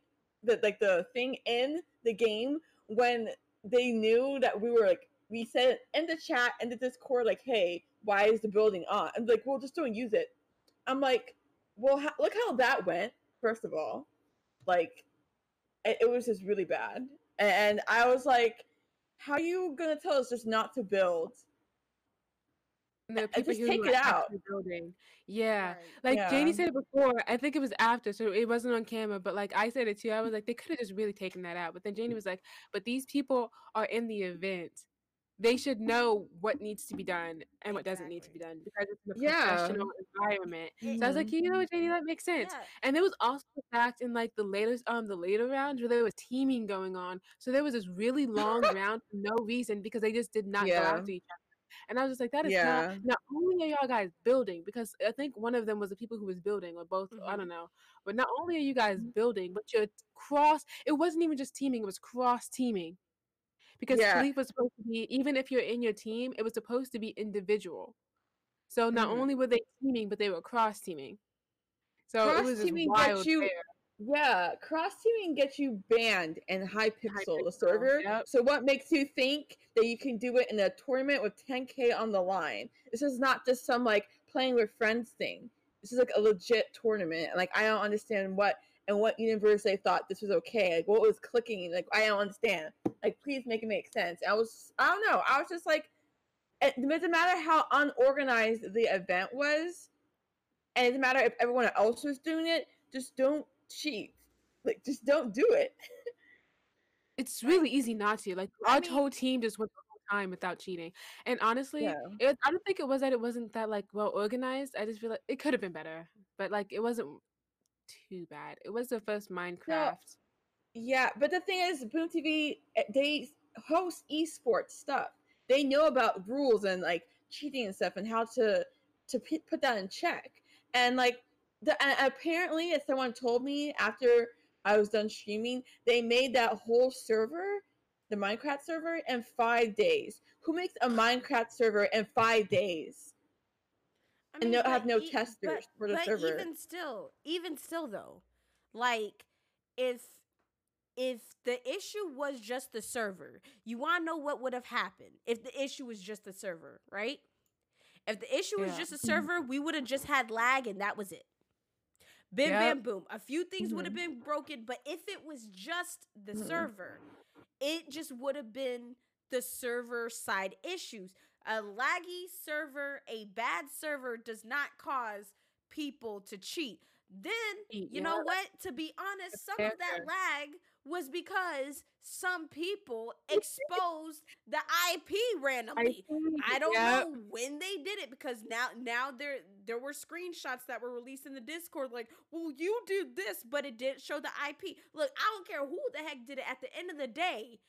Speaker 3: the like the thing in the game when they knew that we were like we said in the chat and the Discord like, hey, why is the building on? And like, well, just don't use it. I'm like, well, ho- look how that went. First of all, like, it, it was just really bad, and I was like, how are you gonna tell us just not to build?
Speaker 2: And there are
Speaker 3: Uh,
Speaker 2: people
Speaker 3: just
Speaker 2: who
Speaker 3: take
Speaker 2: are
Speaker 3: it out.
Speaker 2: building. Yeah.
Speaker 1: Right.
Speaker 2: Like Janie said it before, I think it was after, so it wasn't on camera, but like I said it too. I was like, they could have just really taken that out. But then Janie was like, but these people are in the event. They should know what needs to be done and what doesn't need to be done because it's in a
Speaker 3: Yeah.
Speaker 2: professional environment. So I was like,
Speaker 3: Mhm.
Speaker 2: you know what, Janie, that makes sense.
Speaker 1: Yeah.
Speaker 2: And there was also the fact in like the later um the later rounds where there was teaming going on. So there was this really long round for no reason because they just did not go
Speaker 3: Yeah.
Speaker 2: after each other. And I was just like, that is
Speaker 3: Yeah.
Speaker 2: not not only are y'all guys building, because I think one of them was the people who was building, or both, I
Speaker 1: Mhm.
Speaker 2: don't know. But not only are you guys
Speaker 3: Mhm.
Speaker 2: building, but you're cross it wasn't even just teaming, it was cross teaming. Because
Speaker 3: Yeah.
Speaker 2: Spleef was supposed to be, even if you're in your team, it was supposed to be individual. So not
Speaker 3: Mhm.
Speaker 2: only were they teaming, but they were cross teaming. So just
Speaker 3: Cross-teaming gets you
Speaker 2: there.
Speaker 3: Yeah, cross teaming gets you banned in Hypixel, the server.
Speaker 2: yep.
Speaker 3: So what makes you think that you can do it in a tournament with 10k on the line? This is not just some like playing with friends thing. This is like a legit tournament. And like I don't understand what and what universe they thought this was okay. Like what was clicking? Like I don't understand. Like please make it make sense. I was I don't know. I was just like it doesn't matter how unorganized the event was and it doesn't matter if everyone else was doing it. Just don't cheat. Like, just don't do it.
Speaker 2: It's really easy not to. Like
Speaker 1: I
Speaker 2: our
Speaker 1: mean-
Speaker 2: whole team just went the whole time without cheating. And honestly,
Speaker 3: Yeah.
Speaker 2: it, I don't think it was that it wasn't that like well organized. I just feel like it could have been better, but like it wasn't too bad. It was the first Minecraft.
Speaker 3: Yeah, but the thing is, Boom TV eh, they host esports stuff. They know about rules and like cheating and stuff, and how to to p- put that in check. And like, the, and apparently, as someone told me after I was done streaming, they made that whole server, the Minecraft server, in five days. Who makes a Minecraft server in five days?
Speaker 1: I
Speaker 3: And no-
Speaker 1: but
Speaker 3: have no
Speaker 1: e-
Speaker 3: testers for the
Speaker 1: but
Speaker 3: server.
Speaker 1: even still, even still though, like if if the issue was just the server, you want to know what would have happened if the issue was just the server, right? If the issue was
Speaker 2: Yeah.
Speaker 1: just a server, we would have just had lag and that was it. Bim
Speaker 2: Yep.
Speaker 1: bam boom. A few things would have
Speaker 3: Mhm.
Speaker 1: been broken, but if it was just the server, it just would have been the server side issues. A laggy server, a bad server does not cause people to cheat. Then, you know what? To be honest, some of that lag was because some people exposed the IP randomly. I don't know when they did it because now now there there were screenshots that were released in the Discord like, well, you did this, but it didn't show the IP. Look, I don't care who the heck did it. At the end of the day,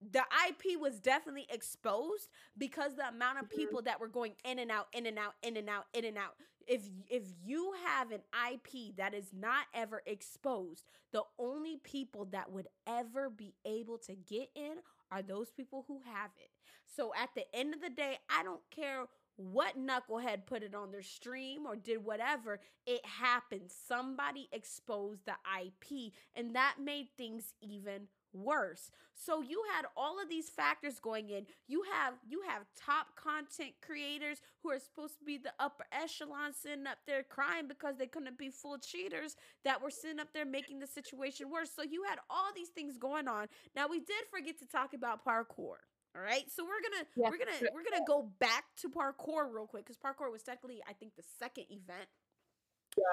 Speaker 1: the IP was definitely exposed because the amount of
Speaker 2: Mhm.
Speaker 1: people that were going in and out, in and out, in and out, in and out. If if you have an IP that is not ever exposed, the only people that would ever be able to get in are those people who have it. So at the end of the day, I don't care what knucklehead put it on their stream or did whatever, it happened. Somebody exposed the IP, and that made things even worse. So you had all of these factors going in. You have you have top content creators who are supposed to be the upper echelon sitting up there crying because they couldn't be full cheaters that were sitting up there making the situation worse. So you had all these things going on. Now we did forget to talk about parkour. All right, so we're gonna
Speaker 2: Yeah,
Speaker 1: we're gonna we're gonna go back to parkour real quick because parkour was technically I think the second event.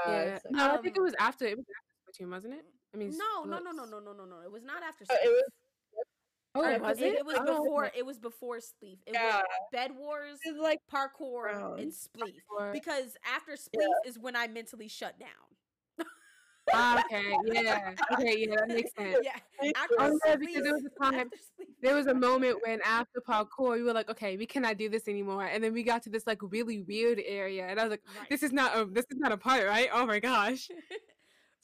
Speaker 2: Yeah.
Speaker 3: it's like-
Speaker 2: No, I think it
Speaker 1: Um,
Speaker 2: was after it was after Splatoon, wasn't it? I mean,
Speaker 1: No, no, no, no, no, no, no, no. It was not after.
Speaker 3: Uh, it was-
Speaker 2: Oh,
Speaker 3: Uh,
Speaker 2: was
Speaker 1: it,
Speaker 2: it?
Speaker 1: it was
Speaker 2: Oh,
Speaker 1: before. It was before Spleef. It
Speaker 3: Yeah.
Speaker 1: was Bed Wars,
Speaker 3: It's like
Speaker 1: parkour,
Speaker 3: Round.
Speaker 1: and Spleef.
Speaker 2: Or-
Speaker 1: Because after Spleef is when I mentally shut down.
Speaker 2: Ah, okay, yeah, okay, yeah, that makes sense.
Speaker 1: Yeah. After
Speaker 3: too.
Speaker 2: Oh, yeah, because there was a time- There was a moment when after parkour, we were like, okay, we cannot do this anymore, and then we got to this like really weird area, and I was like,
Speaker 1: Right.
Speaker 2: this is not a this is not a part, right? Oh my gosh.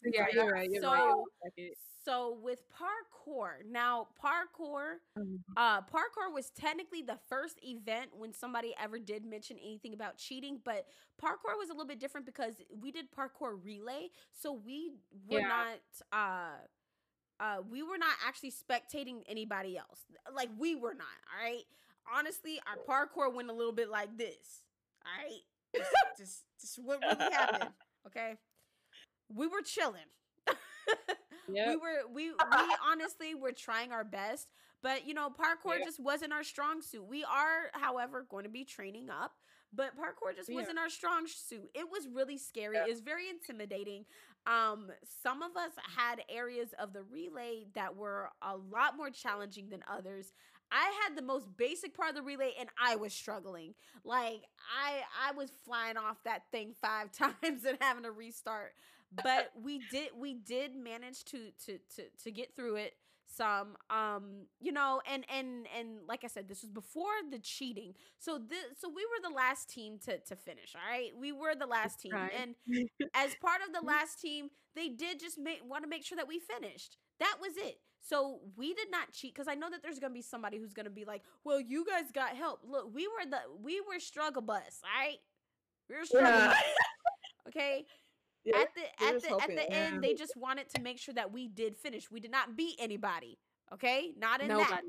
Speaker 2: Yeah, you're right. You're right.
Speaker 1: So-
Speaker 2: like.
Speaker 1: So with parkour, now parkour,
Speaker 2: Um,
Speaker 1: uh, parkour was technically the first event when somebody ever did mention anything about cheating, but parkour was a little bit different because we did parkour relay, so we were
Speaker 2: Yeah.
Speaker 1: not, uh, uh, we were not actually spectating anybody else. Like we were not. All right. Honestly, our parkour went a little bit like this. All right. Just, just, just what really happened. Okay. We were chilling. we were we we honestly were trying our best but you know parkour just wasn't our strong suit we are however going to be training up but parkour just
Speaker 2: Yeah.
Speaker 1: wasn't our strong suit it was really scary
Speaker 3: Yeah.
Speaker 1: it was very intimidating um some of us had areas of the relay that were a lot more challenging than others I had the most basic part of the relay and I was struggling. Like I I was flying off that thing 5 times and having to restart but we did we did manage to to to to get through it some um you know and and and like i said this was before the cheating. So this so we were the last team to to finish all right? We were the last team
Speaker 2: Right.
Speaker 1: and as part of the last team they did just make want to make sure that we finished. That was it. So we did not cheat because i know that there's gonna be somebody who's gonna be like well you guys got help. Look we were the we were struggle bus all right? We were struggle
Speaker 3: Yeah.
Speaker 1: bus okay
Speaker 3: Yeah,
Speaker 1: at the at the at the end they just wanted to make sure that we did finish we did not beat anybody okay not in that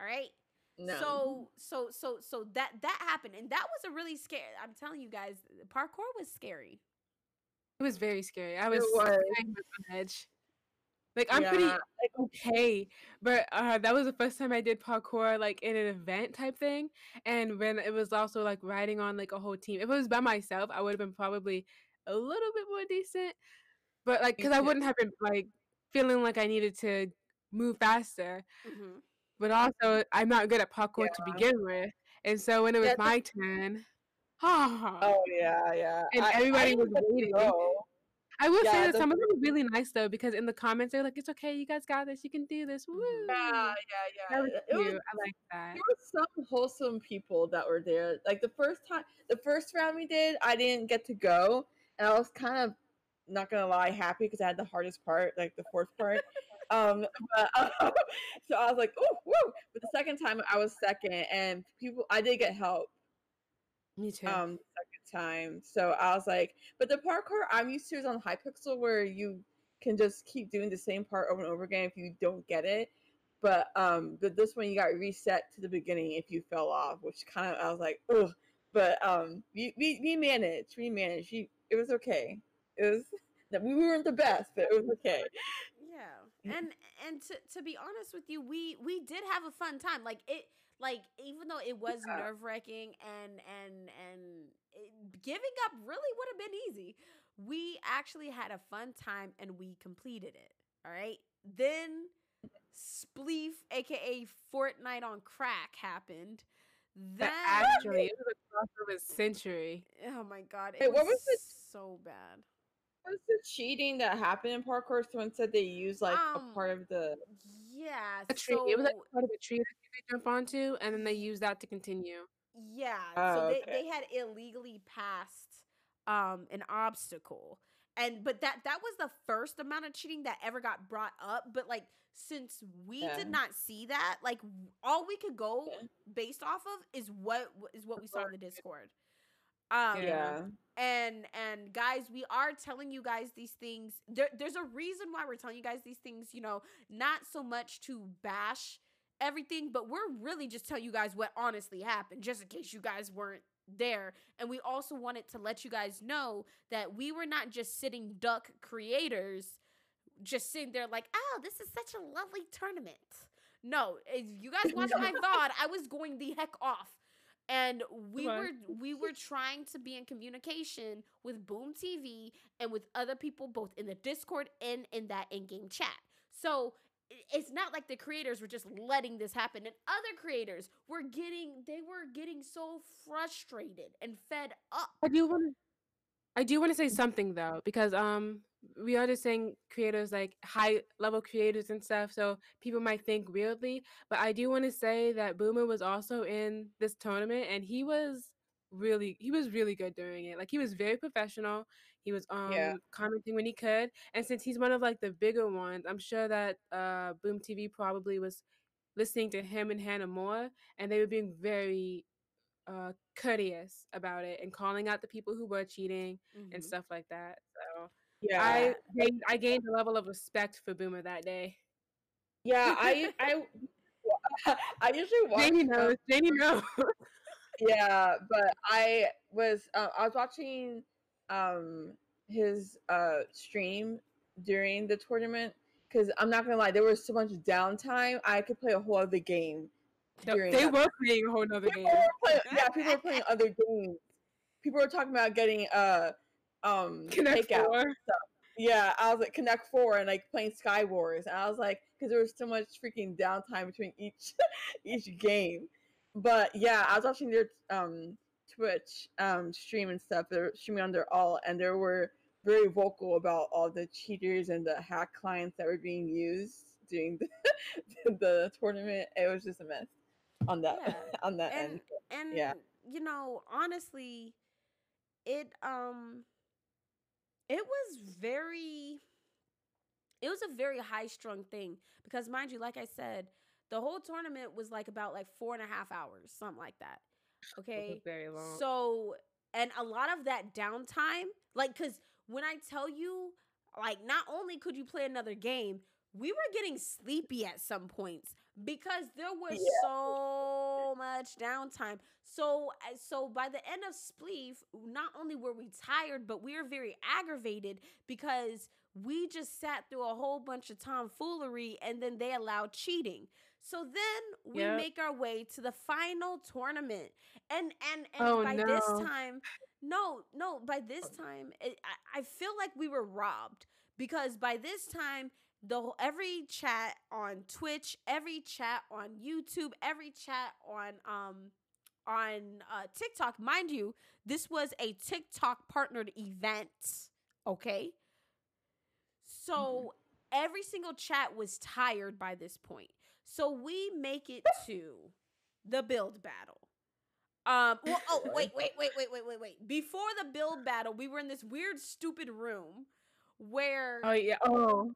Speaker 1: all right
Speaker 3: no.
Speaker 1: so so so so that that happened and that was a really scary i'm telling you guys parkour was scary
Speaker 2: It was very scary. I was,
Speaker 3: was.
Speaker 2: on edge. Like I'm pretty like okay, but uh, that was the first time I did parkour like in an event type thing, and when it was also like riding on like a whole team. If it was by myself, I would have been probably a little bit more decent. But like, because I wouldn't have been like feeling like I needed to move faster.
Speaker 1: Mhm.
Speaker 2: But also, I'm not good at parkour to begin with, and so when it was
Speaker 3: Yeah,
Speaker 2: my turn, ah,
Speaker 3: Oh yeah, yeah.
Speaker 2: and
Speaker 3: I- I
Speaker 2: everybody
Speaker 3: didn't
Speaker 2: was waiting.
Speaker 3: go.
Speaker 2: I will
Speaker 3: Yeah,
Speaker 2: say that some of them were really nice though, because in the comments they're like, "It's okay, you guys got this, you can do this." Woo!
Speaker 3: Yeah, yeah, yeah.
Speaker 2: was
Speaker 3: It was
Speaker 2: I like that.
Speaker 3: there were some wholesome people that were there. Like the first time, the first round we did, I didn't get to go, and I was kind of not gonna lie happy because I had the hardest part, like the fourth part. um, but um, so I was like, "Ooh, woo!" But the second time, I was second, and people, I did get help.
Speaker 2: Me too.
Speaker 3: Um, the second time, so I was like, but the parkour I'm used to is on Hypixel, where you can just keep doing the same part over and over again if you don't get it. But um, but this one you got reset to the beginning if you fell off, which kind of I was like, ugh. But um, we we, we managed, we managed. You, it was okay. It was that we weren't the best, but it was okay.
Speaker 1: Yeah. And and to to be honest with you, we we did have a fun time. Like it like even though it was
Speaker 3: Yeah.
Speaker 1: nerve-wracking and and and it, giving up really would have been easy. We actually had a fun time and we completed it. All right? Then Spleef aka Fortnite on crack happened.
Speaker 2: That actually, it was a crossover century.
Speaker 1: Oh my god. It
Speaker 3: Wait, what
Speaker 1: was
Speaker 3: was the-
Speaker 1: so bad.
Speaker 3: What was the cheating that happened in parkour? Someone said they used like
Speaker 1: Um,
Speaker 3: a part of the.
Speaker 1: Yeah.
Speaker 2: A tree. it was like part of a tree that you could jump onto, and then they use that to continue.
Speaker 1: Yeah.
Speaker 3: Oh,
Speaker 1: so they,
Speaker 3: okay.
Speaker 1: they had illegally passed um an obstacle. And but that that was the first amount of cheating that ever got brought up. But like since we
Speaker 3: Yeah.
Speaker 1: did not see that, like all we could go
Speaker 3: Yeah.
Speaker 1: based off of is what is what we saw in the Discord. Um
Speaker 3: Yeah.
Speaker 1: and and guys we are telling you guys these things. There, there's a reason why we're telling you guys these things you know not so much to bash everything but we're really just telling you guys what honestly happened just in case you guys weren't there. And we also wanted to let you guys know that we were not just sitting duck creators just sitting there like oh this is such a lovely tournament. No if you guys watch my vod i was going the heck off and we were we were trying to be in communication with Boom TV and with other people both in the Discord and in that in-game chat. So it's not like the creators were just letting this happen and other creators were getting they were getting so frustrated and fed up.
Speaker 2: I do want to. I do want to say something though, because um, we are just saying creators like high level creators and stuff, so people might think weirdly. But I do want to say that Boomer was also in this tournament, and he was really he was really good during it. Like he was very professional. He was um
Speaker 3: Yeah.
Speaker 2: commenting when he could, and since he's one of like the bigger ones, I'm sure that uh Boom TV probably was listening to him and Hannah more, and they were being very uh courteous about it and calling out the people who were cheating and
Speaker 1: Mhm.
Speaker 2: stuff like that. So
Speaker 3: Yeah.
Speaker 2: I gained, I gained a level of respect for Boomer that day.
Speaker 3: yeah. I I I usually watch.
Speaker 2: Jamie
Speaker 3: um,
Speaker 2: knows. Jamie knows.
Speaker 3: yeah but i was uh, i was watching um his uh stream during the tournament because i'm not gonna lie there was so much downtime i could play a whole other game
Speaker 2: No, they
Speaker 3: that
Speaker 2: were playing a whole other
Speaker 3: people
Speaker 2: game.
Speaker 3: playing, yeah people were playing other games people were talking about getting uh um
Speaker 2: Connect
Speaker 3: takeout
Speaker 2: Four.
Speaker 3: yeah i was like connect four and like playing sky wars. And i was like because there was so much freaking downtime between each each game. But yeah i was watching their um twitch um stream and stuff. They're streaming on their all and they were very vocal about all the cheaters and the hack clients that were being used during the, the tournament. It was just a mess on that
Speaker 1: Yeah,
Speaker 3: on that
Speaker 1: and
Speaker 3: end.
Speaker 1: and
Speaker 3: Yeah.
Speaker 1: you know honestly it um it was very it was a very high strung thing because mind you like i said the whole tournament was like about like four and a half hours something like that okay
Speaker 2: very long.
Speaker 1: so, and a lot of that downtime, like, cause when I tell you, like, not only could you play another game, we were getting sleepy at some points because there was
Speaker 3: Yeah.
Speaker 1: so much downtime. So, uh, so by the end of Spleef, not only were we tired, but we were very aggravated because we just sat through a whole bunch of tomfoolery and then they allowed cheating. So then we
Speaker 2: Yep.
Speaker 1: make our way to the final tournament, and and and
Speaker 2: Oh,
Speaker 1: by this time, no, no, by this time, it, I, I feel like we were robbed because by this time, the every chat on Twitch, every chat on YouTube, every chat on um on uh, TikTok, mind you, this was a TikTok partnered event. Okay, so every single chat was tired by this point. So we make it to the build battle. Um. Well. Oh. Wait. Wait. Wait. Wait. Wait. Wait. Wait. Before the build battle, we were in this weird, stupid room where
Speaker 2: Oh yeah. Oh.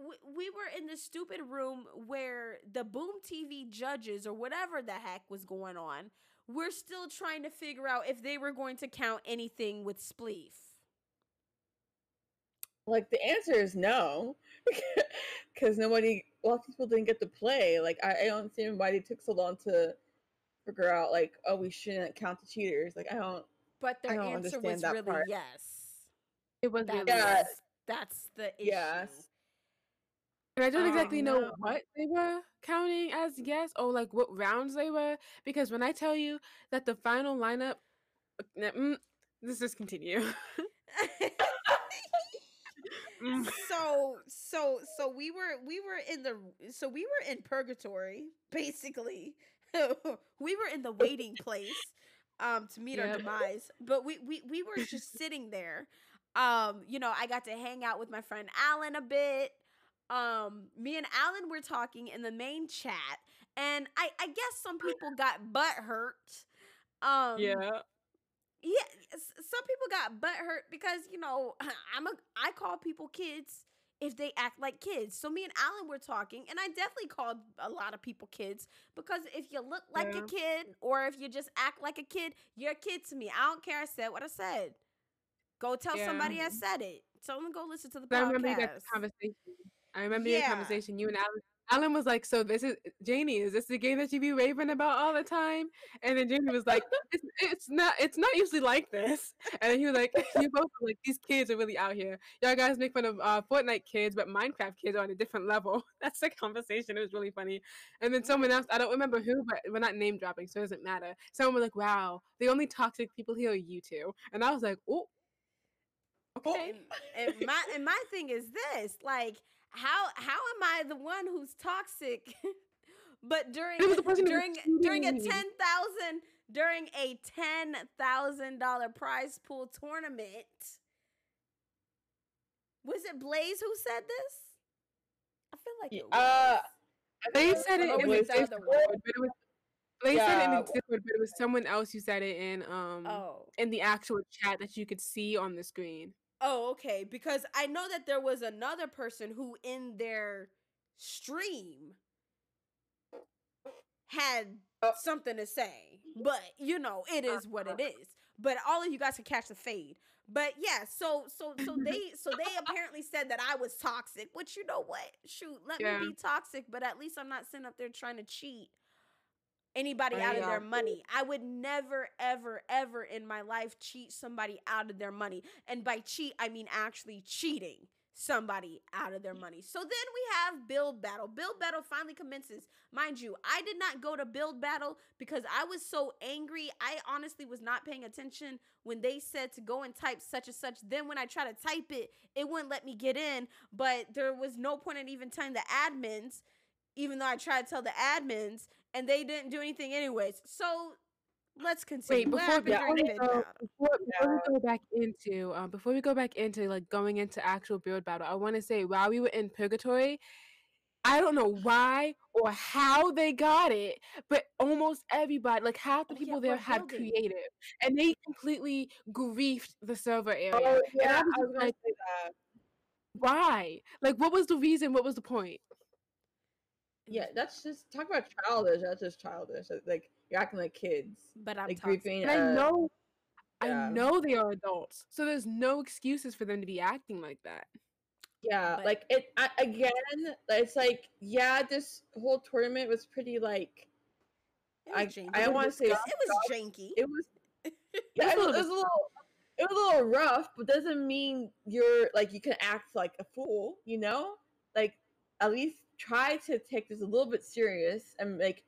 Speaker 1: We, we were in this stupid room where the Boom TV judges or whatever the heck was going on, we're still trying to figure out if they were going to count anything with spleef.
Speaker 3: Like the answer is no, because nobody, a lot of people didn't get to play. Like I, I don't see why they took so long to figure out. Like, oh, we shouldn't count the cheaters. Like I don't.
Speaker 1: But their
Speaker 3: don't
Speaker 1: answer was really
Speaker 3: part.
Speaker 1: yes.
Speaker 2: It was
Speaker 1: That
Speaker 2: really
Speaker 3: Yeah.
Speaker 1: was- that's the issue.
Speaker 3: Yes.
Speaker 2: And I don't
Speaker 1: Oh,
Speaker 2: exactly know
Speaker 3: no.
Speaker 2: what they were counting as yes or like what rounds they were because when I tell you that the final lineup, uh, mm, let's just continue.
Speaker 1: So so so we were we were in the so we were in purgatory basically we were in the waiting place um to meet our demise but we we we were just sitting there um you know i got to hang out with my friend alan a bit um me and alan were talking in the main chat and i i guess some people got butt hurt um
Speaker 2: yeah.
Speaker 1: yeah, some people got butt hurt because you know I'm a I call people kids if they act like kids. So me and Alan were talking, and I definitely called a lot of people kids because if you look like
Speaker 2: Yeah.
Speaker 1: a kid or if you just act like a kid, you're a kid to me. I don't care. I said what I said. Go tell
Speaker 2: Yeah.
Speaker 1: somebody I said it. Tell them go listen to the
Speaker 2: I remember you got
Speaker 1: podcast.
Speaker 2: the conversation. I remember your conversation. You and Alan. Alan was like, "So this is Janie. Is this the game that you be raving about all the time?" And then Janie was like, "It's, it's not. It's not usually like this." And then he was like, "You both are like these kids are really out here. Y'all guys make fun of uh, Fortnite kids, but Minecraft kids are on a different level." That's the conversation. It was really funny. And then someone else, I don't remember who, but we're not name dropping, so it doesn't matter. Someone was like, "Wow, the only toxic people here are you two. And I was like, "Oh." Okay.
Speaker 1: and, and my and my thing is this like how how am i the one who's toxic but during
Speaker 2: It was the person who was
Speaker 1: during during a 10,000 during a $10,000 prize pool tournament was it blaze who said this i feel like
Speaker 3: Yeah,
Speaker 1: it was.
Speaker 3: uh,
Speaker 2: They said
Speaker 3: don't
Speaker 2: it in
Speaker 1: was
Speaker 2: the
Speaker 1: it the
Speaker 3: it's
Speaker 1: other
Speaker 2: Discord,
Speaker 1: one?
Speaker 2: but it was they said it in the Discord, but it was someone else who said it in um
Speaker 1: oh
Speaker 2: in the actual chat that you could see on the screen.
Speaker 1: Oh, okay. Because I know that there was another person who in their stream had
Speaker 3: Oh.
Speaker 1: something to say. But you know, it is what it uh-huh. is. But all of you guys can catch the fade. But yeah, so so so they so they apparently said that I was toxic, which you know what? Shoot, let
Speaker 2: Yeah.
Speaker 1: me be toxic, but at least I'm not sitting up there trying to cheat anybody out of their money. I would never, ever, ever in my life cheat somebody out of their money. And by cheat, I mean actually cheating somebody out of their money. So then we have build battle. Build battle finally commences. Mind you, I did not go to build battle because I was so angry. I honestly was not paying attention when they said to go and type such and such. Then when I tried to type it, it wouldn't let me get in. But there was no point in even telling the admins, even though I tried to tell the admins, and they didn't do anything anyways. So let's continue.
Speaker 2: Wait, before,
Speaker 1: happened
Speaker 3: yeah,
Speaker 1: during
Speaker 2: before, we go, before, before we go back into um, before we go back into like going into actual build battle, I want to say while we were in purgatory, I don't know why or how they got it, but almost everybody, like half the
Speaker 1: Oh, yeah,
Speaker 2: people there
Speaker 1: we're
Speaker 2: had
Speaker 1: building.
Speaker 2: creative, and they completely griefed the server area.
Speaker 3: Oh yeah,
Speaker 2: I
Speaker 3: I
Speaker 2: was
Speaker 3: was
Speaker 2: just
Speaker 3: gonna
Speaker 2: like,
Speaker 3: say that.
Speaker 2: why? Like, what was the reason? What was the point?
Speaker 3: Yeah, that's just talk about childish. That's just childish. Like you're acting like kids.
Speaker 1: But I'm
Speaker 3: like
Speaker 1: toxic.
Speaker 3: grieving.
Speaker 2: And I
Speaker 3: uh,
Speaker 2: know,
Speaker 3: yeah.
Speaker 2: I know they are adults, so there's no excuses for them to be acting like that.
Speaker 3: Yeah,
Speaker 1: But-
Speaker 3: like it I, again. It's like yeah, this whole tournament was pretty like
Speaker 1: It
Speaker 3: I-
Speaker 1: was.
Speaker 3: I don't wanna say
Speaker 1: it was, it janky.
Speaker 3: it was. Yeah, it was, it was a little. It was a little rough, but doesn't mean you're like you can act like a fool. You know, like at least tried to take this a little bit serious and like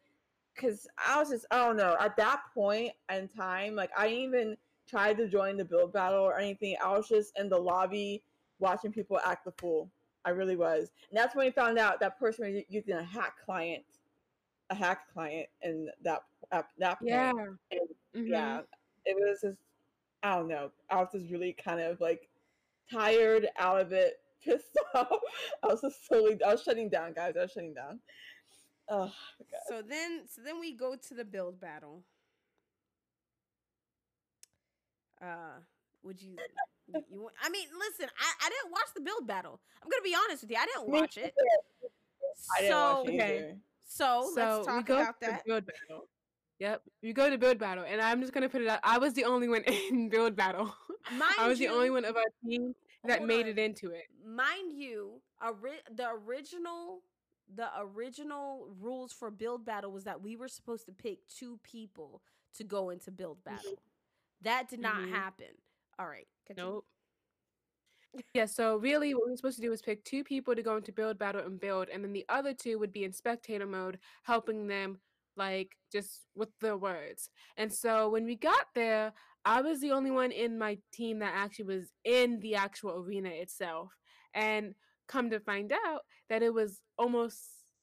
Speaker 3: because I was just I don't know at that point in time like I didn't even tried to join the build battle or anything. I was just in the lobby watching people act the fool. I really was, and that's when we found out that person was using a hack client, a hack client, and that at that point.
Speaker 2: Yeah.
Speaker 3: And
Speaker 2: Mhm.
Speaker 3: yeah, it was just I don't know. I was just really kind of like tired out of it, pissed off. I was just totally I was shutting down, guys. I was shutting down. Oh god.
Speaker 1: So then, so then we go to the build battle. Uh, would you? you- you want, I mean, listen, I, I didn't watch the build battle. I'm gonna be honest with you, I didn't watch it.
Speaker 3: I didn't
Speaker 1: so,
Speaker 3: watch it
Speaker 2: okay.
Speaker 3: either.
Speaker 1: so
Speaker 2: so
Speaker 1: let's
Speaker 2: we
Speaker 1: talk
Speaker 2: go
Speaker 1: about
Speaker 2: to
Speaker 1: that.
Speaker 2: build battle. Yep, we go to build battle, and I'm just gonna put it out. I was the only one in build battle.
Speaker 1: Mind
Speaker 2: I was
Speaker 1: you,
Speaker 2: the only one of our team that
Speaker 1: hold
Speaker 2: made
Speaker 1: on.
Speaker 2: it into it.
Speaker 1: mind you, ori- the original the original rules for build battle was that we were supposed to pick two people to go into build battle. That did not
Speaker 2: Mhm.
Speaker 1: happen. All right, continue.
Speaker 2: Nope. Yeah, so really what we were supposed to do was pick two people to go into build battle and build, and then the other two would be in spectator mode, helping them like just with the words. And so when we got there, I was the only one in my team that actually was in the actual arena itself. And come to find out that it was almost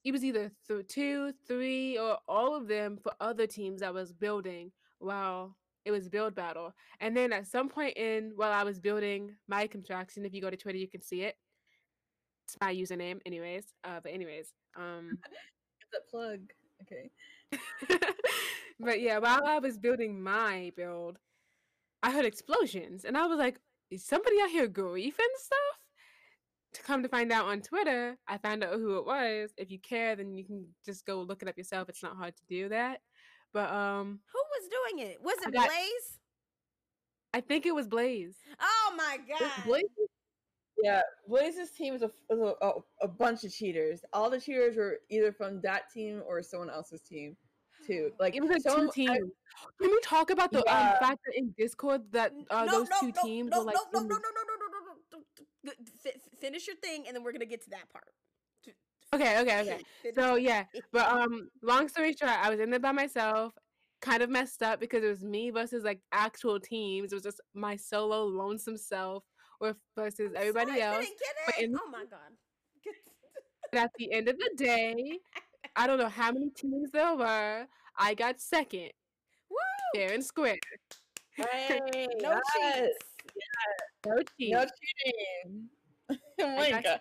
Speaker 2: it was either th- two, three, or all of them for other teams that was building while it was build battle. And then at some point in while I was building my contraction, if you go to Twitter, you can see it. It's my username, anyways. Uh, but anyways, um,
Speaker 3: that plug. Okay.
Speaker 2: but yeah, while I was building my build, I heard explosions, and I was like, "Is somebody out here griefing stuff?" To come to find out on Twitter, I found out who it was. If you care, then you can just go look it up yourself. It's not hard to do that. But um,
Speaker 1: Who was doing it? Was it
Speaker 2: got-
Speaker 1: Blaze?
Speaker 2: I think it was Blaze.
Speaker 1: Oh my god!
Speaker 3: Blaze, yeah, Blaze's team is is a, a, a bunch of cheaters. All the cheaters were either from that team or someone else's team, too. Like
Speaker 2: It was like
Speaker 3: someone-
Speaker 2: two teams. Can we talk about the
Speaker 3: Yeah.
Speaker 2: um, fact that in Discord that uh,
Speaker 1: no,
Speaker 2: those
Speaker 1: no,
Speaker 2: two
Speaker 1: no,
Speaker 2: teams
Speaker 1: no,
Speaker 2: were like
Speaker 1: no, no, no, no, no, no, no, no, no, no, no. F- f- finish your thing, and then we're gonna get to that part.
Speaker 2: Okay, okay, okay. So yeah, but um, long story short, I was in there by myself, kind of messed up because it was me versus like actual teams. It was just my solo lonesome self with versus everybody
Speaker 1: Sorry, I
Speaker 2: else.
Speaker 1: didn't get it.
Speaker 2: in-
Speaker 1: Oh my god!
Speaker 2: But at the end of the day, I don't know how many teams there were. I got second,
Speaker 1: Woo!
Speaker 2: fair and square.
Speaker 3: Hey,
Speaker 1: No
Speaker 3: yes,
Speaker 1: cheats.
Speaker 2: No cheats.
Speaker 3: No cheating. oh my god.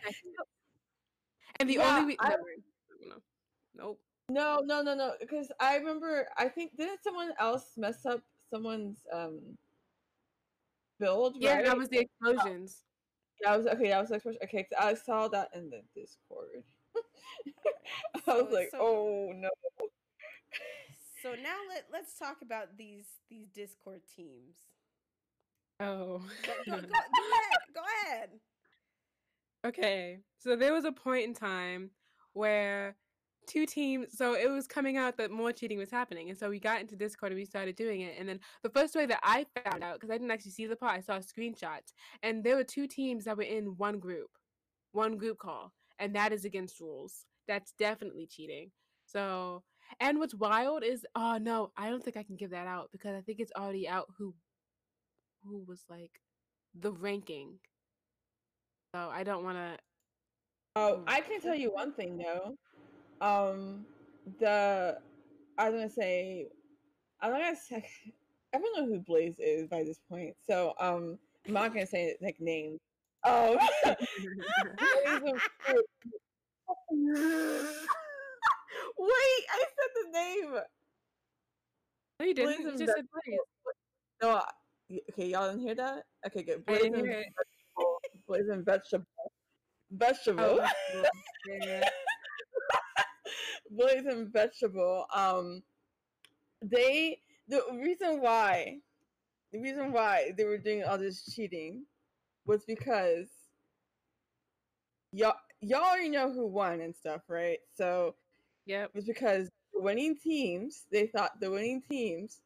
Speaker 2: And the
Speaker 3: Yeah,
Speaker 2: only re-
Speaker 3: I-
Speaker 2: never no, nope.
Speaker 3: No, no, no, no. Because I remember, I think didn't someone else mess up someone's um build?
Speaker 2: Yeah,
Speaker 3: right?
Speaker 2: that was the explosions.
Speaker 3: Yeah, I was okay. That was like okay. 'cause I saw that in the Discord. I was like,
Speaker 1: so-
Speaker 3: oh no.
Speaker 1: So now let let's talk about these these Discord teams.
Speaker 2: Oh.
Speaker 1: Go, go, go, go ahead. Go ahead.
Speaker 2: Okay, so there was a point in time where two teams, so it was coming out that more cheating was happening, and so we got into Discord and we started doing it. And then the first way that I found out, because I didn't actually see the part, I saw screenshots, and there were two teams that were in one group, one group call, and that is against rules. That's definitely cheating. So, and what's wild is, oh no, I don't think I can give that out because I think it's already out who, who was like, the ranking. So I don't want to
Speaker 3: Oh,
Speaker 2: Mm.
Speaker 3: I can tell you one thing though. Um, the I was gonna say, I'm not gonna say. Everyone know who Blaze is by this point, so um, I'm not gonna say like names. Um, Blaze and Fruit. Wait, I said the name.
Speaker 2: No, you didn't. You
Speaker 3: and
Speaker 2: just said Blaze.
Speaker 3: No, I- y- okay, y'all didn't hear that. Okay, good.
Speaker 2: I
Speaker 3: Blaze
Speaker 2: didn't
Speaker 3: and
Speaker 2: hear it.
Speaker 3: vegetable. Blaze and vegetable. Vegetable.
Speaker 2: Oh, well.
Speaker 3: Blaze and vegetable. Um, they the reason why, the reason why they were doing all this cheating, was because y'all y'all already know who won and stuff, right? So
Speaker 2: yeah,
Speaker 3: it was because the winning teams they thought the winning teams,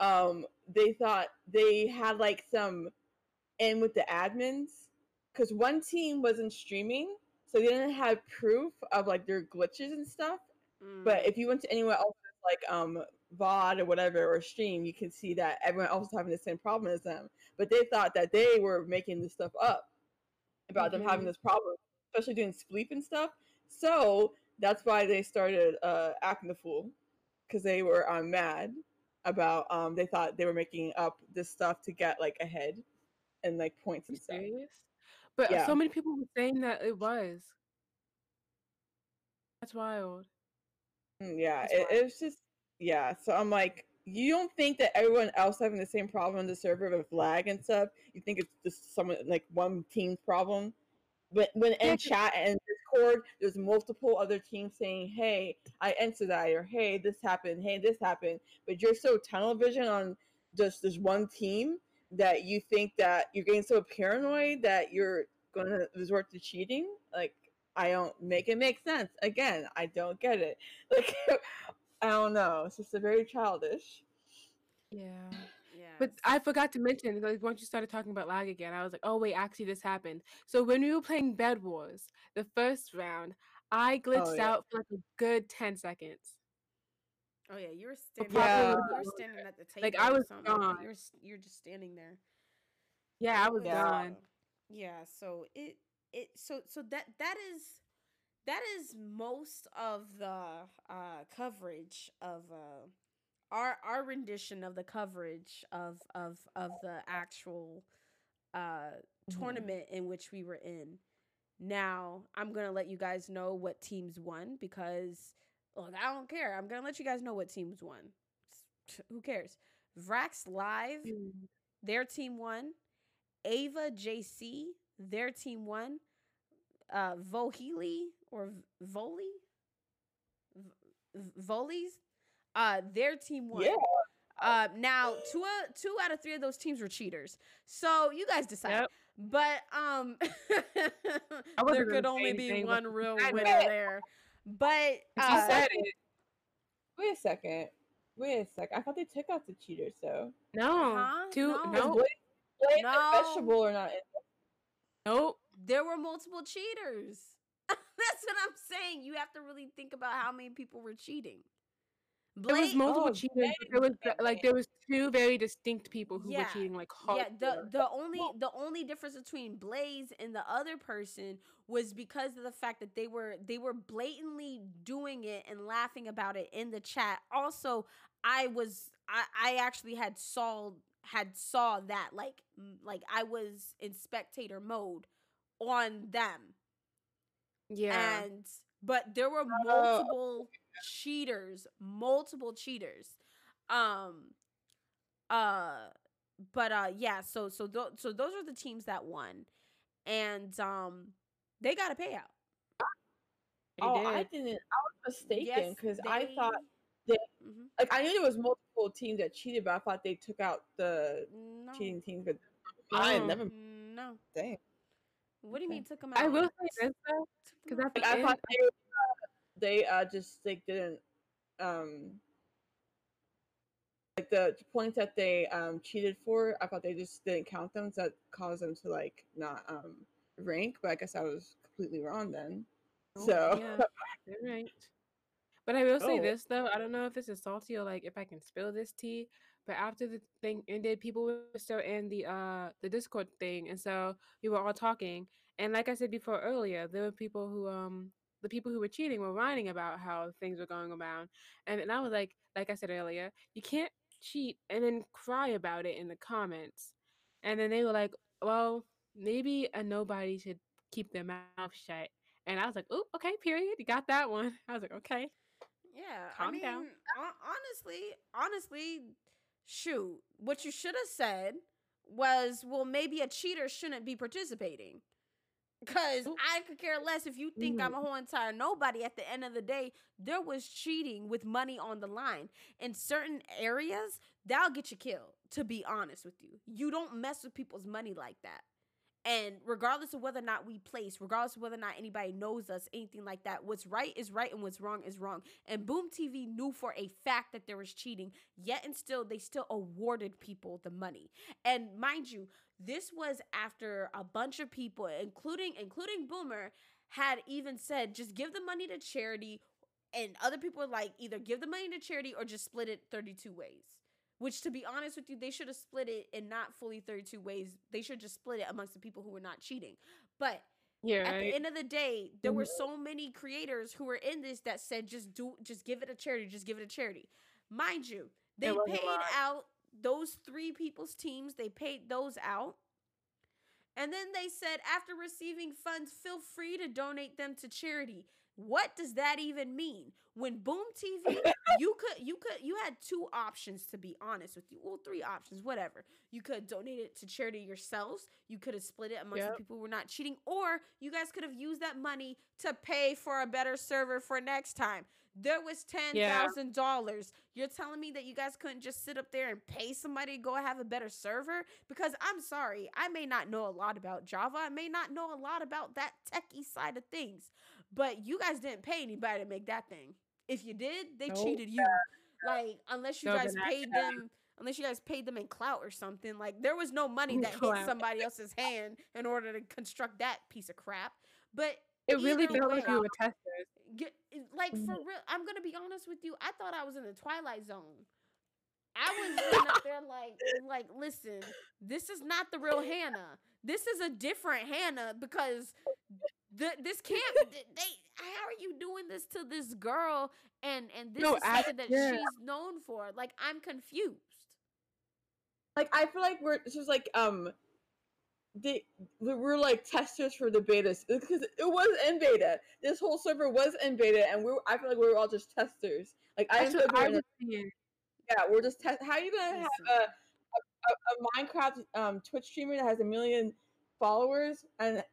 Speaker 3: um, they thought they had like some in with the admins because one team wasn't streaming so they didn't have proof of like their glitches and stuff. But
Speaker 1: Mm.
Speaker 3: if you went to anywhere else, like um VOD or whatever or stream, you can see that everyone else is having the same problem as them. But they thought that they were making this stuff up about them having
Speaker 2: Mhm.
Speaker 3: this problem, especially doing Spleef and stuff. So that's why they started uh, acting the fool because they were um, mad about um they thought they were making up this stuff to get like ahead and like points and stuff.
Speaker 2: But
Speaker 3: Yeah.
Speaker 2: so many people were saying that it was. That's wild.
Speaker 3: Mm, Yeah,
Speaker 2: That's
Speaker 3: it,
Speaker 2: wild.
Speaker 3: it was just yeah. So I'm like, you don't think that everyone else having the same problem on the server with lag and stuff? You think it's just someone like one team's problem? But when in chat and Discord, there's multiple other teams saying, "Hey, I entered that," or "Hey, this happened," "Hey, this happened." But you're so tunnel vision on just this one team that you think that you're getting so paranoid that you're gonna resort to cheating. Like, I don't make it make sense. Again, I don't get it. Like, I don't know. It's just a very childish.
Speaker 2: Yeah.
Speaker 1: Yeah.
Speaker 2: But I forgot to mention, like once you started talking about lag again, I was like, oh wait, actually this happened. So when we were playing Bed Wars, the first round, I oh, glitched
Speaker 3: yeah.
Speaker 2: out for like a good ten seconds.
Speaker 1: Oh yeah, you were standing.
Speaker 3: Yeah.
Speaker 1: You were standing at the table.
Speaker 2: Like, I was
Speaker 1: something
Speaker 2: gone.
Speaker 1: You're you're just standing there.
Speaker 2: Yeah, I oh, was
Speaker 1: It
Speaker 3: Yeah.
Speaker 2: gone.
Speaker 1: Yeah. So it it so so that that is that is most of the uh coverage of uh our our rendition of the coverage of of of the actual uh
Speaker 3: Mhm.
Speaker 1: tournament in which we were in. Now, I'm going to let you guys know what teams won because look, I don't care. I'm going to let you guys know what teams won. Who cares? Vrax Live,
Speaker 2: Mm.
Speaker 1: their team won. Ava JC, their team won. Uh Vohili or V- Voli? V- V- Volies, uh their team won.
Speaker 3: Yeah.
Speaker 1: Uh, now two uh, two out of three of those teams were cheaters. So you guys decide.
Speaker 2: Yep.
Speaker 1: But um, there could only be one real
Speaker 2: I
Speaker 1: winner
Speaker 3: know.
Speaker 1: there. But
Speaker 2: She
Speaker 1: uh,
Speaker 2: said it.
Speaker 3: Wait a second. Wait a second. I thought they took out the cheaters So
Speaker 2: No.
Speaker 1: Huh?
Speaker 2: Two.
Speaker 1: No.
Speaker 3: Is
Speaker 2: No.
Speaker 3: Blade, Blade
Speaker 1: No.
Speaker 3: vegetable or not?
Speaker 2: Nope.
Speaker 1: There were multiple cheaters. That's what I'm saying. You have to really think about how many people were cheating.
Speaker 2: There was multiple
Speaker 3: oh,
Speaker 2: cheaters. There was like there was two very distinct people who
Speaker 1: Yeah.
Speaker 2: were cheating like hard.
Speaker 1: yeah the the only the only difference between blaze and the other person was because of the fact that they were they were blatantly doing it and laughing about it in the chat also i was i i actually had saw had saw that like like i was in spectator mode on them
Speaker 2: yeah.
Speaker 1: and but there were multiple cheaters multiple cheaters um uh but uh yeah so so th- so those are the teams that won and um they got a payout
Speaker 2: They
Speaker 3: oh, I
Speaker 2: did.
Speaker 3: didn't. I was mistaken
Speaker 1: Yes,
Speaker 3: because I
Speaker 1: they-
Speaker 3: thought they-
Speaker 1: Mhm.
Speaker 3: like I knew there was multiple teams that cheated, but I thought they took out the
Speaker 1: no
Speaker 3: cheating teams. But I
Speaker 2: No.
Speaker 3: never.
Speaker 1: no
Speaker 3: Dang.
Speaker 1: What do you mean took them out
Speaker 2: I will say this though, because
Speaker 1: out
Speaker 3: Like, I thought they, uh, they uh, just like didn't um like the points that they um cheated for. I thought they just didn't count them, so that caused them to like not um rank. But I guess I was completely wrong then. So
Speaker 2: yeah, you're right. But I will say
Speaker 3: Oh.
Speaker 2: this though, I don't know if this is salty or like if I can spill this tea. But after the thing ended, people were still in the uh the Discord thing, and so we were all talking. And like I said before earlier, there were people who um the people who were cheating were whining about how things were going around, and, and I was like, like I said earlier, you can't cheat and then cry about it in the comments. And then they were like, well, maybe a nobody should keep their mouth shut. And I was like, oh, okay, period. You got that one. I was like, okay.
Speaker 1: Yeah, I
Speaker 2: Calm
Speaker 1: mean,
Speaker 2: down.
Speaker 1: honestly, honestly, shoot, what you should have said was, well, maybe a cheater shouldn't be participating. Cause
Speaker 2: oh.
Speaker 1: I could care less if you think I'm a whole entire nobody. At the end of the day, there was cheating with money on the line. In certain areas, that'll get you killed, to be honest with you. You don't mess with people's money like that. And regardless of whether or not we place, regardless of whether or not anybody knows us, anything like that, what's right is right and what's wrong is wrong. And Boom TV knew for a fact that there was cheating, yet and still they still awarded people the money. And mind you, this was after a bunch of people, including including Boomer, had even said just give the money to charity and other people were like either give the money to charity or just split it 32 ways which to be honest with you they should have split it in not fully 32 ways. They should just split it amongst the people who were not cheating. But
Speaker 2: Yeah,
Speaker 1: at the end of the day there were
Speaker 3: Mhm.
Speaker 1: so many creators who were in this that said just do just give it a charity just give it a charity. Mind you they paid out those three people's teams. They paid those out. And then they said after receiving funds feel free to donate them to charity what does that even mean when boom tv you could you could you had two options to be honest with you well three options whatever you could donate it to charity yourselves you could have split it amongst
Speaker 2: Yep.
Speaker 1: the people who were not cheating or you guys could have used that money to pay for a better server for next time there was ten thousand dollars. You're telling me that you guys couldn't just sit up there and pay somebody to go have a better server? Because I'm sorry, I may not know a lot about Java. I may not know a lot about that techie side of things, but you guys didn't pay anybody to make that thing. If you did, they
Speaker 3: Nope.
Speaker 1: cheated you. Like unless you
Speaker 2: No,
Speaker 1: guys paid them. Unless you guys paid them in clout or something, like there was no money that hit somebody else's hand in order to construct that piece of crap. But
Speaker 2: It really
Speaker 1: either
Speaker 2: felt like
Speaker 1: way-
Speaker 2: we were testers.
Speaker 1: Get, like for
Speaker 3: Mhm.
Speaker 1: real, I'm gonna be honest with you. I thought I was in the Twilight Zone. I was sitting up there like, like, listen, this is not the real Hannah. This is a different Hannah because the this can't. They, how are you doing this to this girl? And and this
Speaker 2: No,
Speaker 1: is
Speaker 2: I-
Speaker 1: something that
Speaker 2: yeah.
Speaker 1: she's known for. Like, I'm confused.
Speaker 3: like I feel like we're this was like um they we we're like testers for the betas because it was in beta. This whole server was in beta, and we I feel like we were all just testers. Like I
Speaker 2: That's
Speaker 3: didn't
Speaker 2: what
Speaker 3: feel
Speaker 2: I
Speaker 3: we were
Speaker 2: was thinking.
Speaker 3: yeah, we're just test. How are you gonna have
Speaker 1: Listen.
Speaker 3: a, a, a Minecraft um Twitch streamer that has a million followers and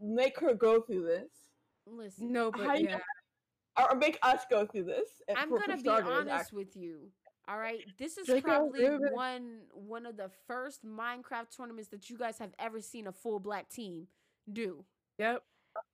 Speaker 3: make her go through this,
Speaker 1: Listen,
Speaker 2: No,
Speaker 3: How
Speaker 2: but
Speaker 3: you
Speaker 2: yeah.
Speaker 3: or make us go through this?
Speaker 1: I'm
Speaker 3: for- for
Speaker 1: gonna be
Speaker 3: starters,
Speaker 1: honest
Speaker 3: actually.
Speaker 1: with you. All right, this is
Speaker 2: Draco,
Speaker 1: probably
Speaker 2: we
Speaker 1: one one of the first Minecraft tournaments that you guys have ever seen a full black team do.
Speaker 2: Yep.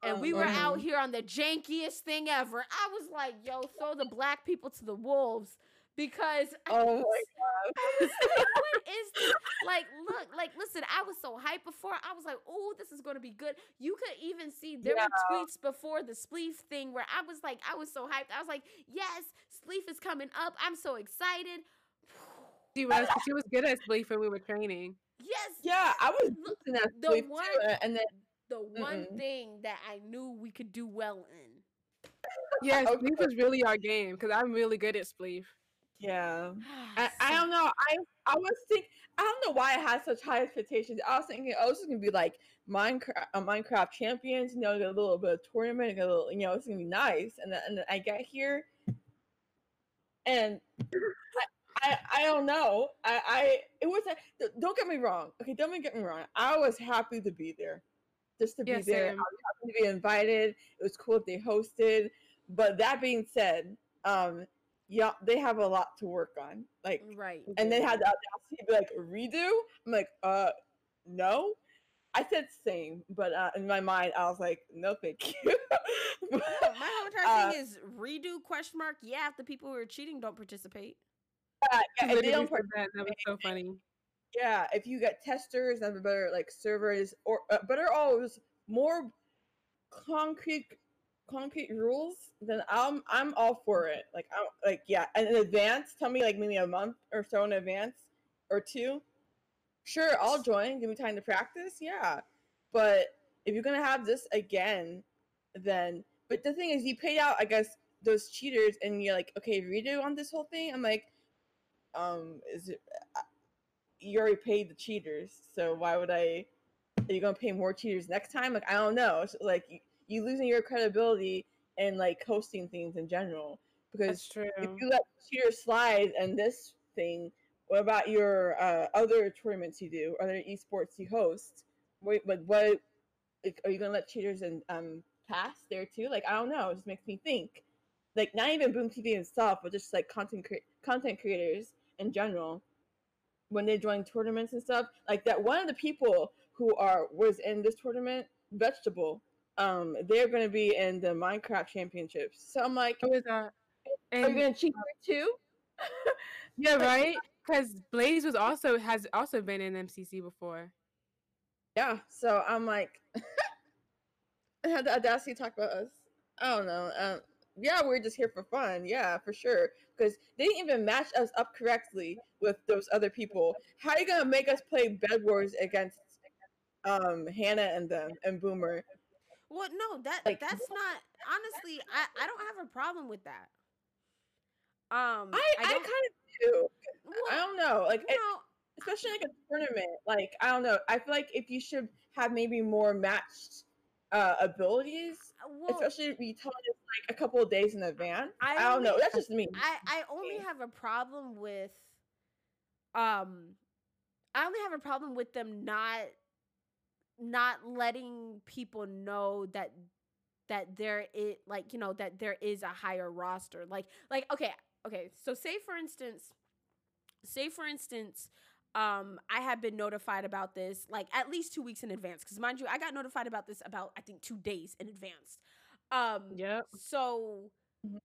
Speaker 1: And
Speaker 3: Um,
Speaker 1: we were out
Speaker 3: mhm.
Speaker 1: here on the jankiest thing ever. I was like, "Yo, throw the black people to the wolves," because
Speaker 3: Oh
Speaker 1: was,
Speaker 3: my
Speaker 1: god, like, "What is this?" Like, look, like, listen. I was so hyped before. I was like, "Oh, this is going to be good." You could even see there
Speaker 3: Yeah.
Speaker 1: were tweets before the Spleef thing where I was like, I was so hyped. I was like, "Yes, Spleef is coming up. I'm so excited."
Speaker 2: She was. She was good at Spleef when we were training.
Speaker 1: Yes,
Speaker 3: Yeah, I was
Speaker 1: Look,
Speaker 3: listening at
Speaker 1: the
Speaker 3: Spleef
Speaker 1: one-
Speaker 3: too, uh, and then
Speaker 1: the one
Speaker 3: Mm-mm.
Speaker 1: thing that I knew we could do well in.
Speaker 2: Yeah,
Speaker 3: Okay.
Speaker 2: Spleef was really our game because I'm really good at Spleef.
Speaker 3: Yeah. I, I don't know. I I was think I don't know why I had such high expectations. I was thinking, oh, this is gonna be like Minecraft, uh, Minecraft champions. You know, get a little bit of tournament, get a little, you know, it's gonna be nice. And then, and then I get here, and I, I I don't know. I I it was. a- Don't get me wrong. Okay, don't get me wrong. I was happy to be there, just to
Speaker 2: Yeah,
Speaker 3: be there. I was happy to be invited. It was cool that they hosted. But that being said, um, yeah, they have a lot to work on. Like
Speaker 1: right.
Speaker 3: and they had the audacity to be like redo. I'm like, uh, no. I said same, but uh, in my mind, I was like, no, thank you.
Speaker 1: My whole entire
Speaker 3: Uh,
Speaker 1: thing is redo question mark. Yeah, if the people who are cheating don't participate.
Speaker 3: yeah, yeah, if they don't
Speaker 2: said that. That was so funny.
Speaker 3: yeah, if you get testers and better like servers or uh, better always more concrete concrete rules, then I'm I'm all for it. Like I'm like yeah, and in advance, tell me like maybe a month or so in advance or two. Sure, I'll join. Give me time to practice. Yeah, but if you're gonna have this again, then but the thing is, you paid out I guess those cheaters, and you're like, okay, redo on this whole thing. I'm like, um, is it? you already paid the cheaters, so why would I? Are you gonna pay more cheaters next time? Like I don't know. It's like you, losing your credibility and like hosting things in general because if you let cheaters slide and this thing, what about your uh, other tournaments you do, other esports you host? Wait, but what like, are you gonna let cheaters and um pass there too? Like I don't know. It just makes me think. Like not even Boom TV itself, but just like content cre- content creators in general when they join tournaments and stuff like that one of the people who are was in this tournament vegetable um they're going to be in the minecraft championships so i'm like
Speaker 2: It was, uh,
Speaker 3: are you going to cheat too
Speaker 2: yeah, right. Because Blaze was also has also been in MCC before.
Speaker 3: yeah so i'm like I had the audacity to talk about us. I don't know. Um, yeah, we're just here for fun. Yeah, for sure. Because they didn't even match us up correctly with those other people. How are you gonna make us play Bed Wars against um Hannah and them and Boomer?
Speaker 1: Well, no, that
Speaker 3: Like-
Speaker 1: that's not honestly. I I don't have a problem with that. Um,
Speaker 3: I I,
Speaker 1: don't-
Speaker 3: kind of do. I don't know. Like it-
Speaker 1: no,
Speaker 3: especially like a tournament. Like I don't know. I feel like if you should have maybe more matched uh abilities,
Speaker 1: well,
Speaker 3: especially if you tell us like a couple of days in advance.
Speaker 1: I
Speaker 3: I, don't know. That's just me.
Speaker 1: I I only have a problem with um I only have a problem with them not not letting people know that that there is like you know that there is a higher roster like like okay okay so say for instance say for instance um i have been notified about this like at least two weeks in advance because mind you i got notified about this about i think two days in advance um
Speaker 2: Yep.
Speaker 1: so
Speaker 3: Mhm.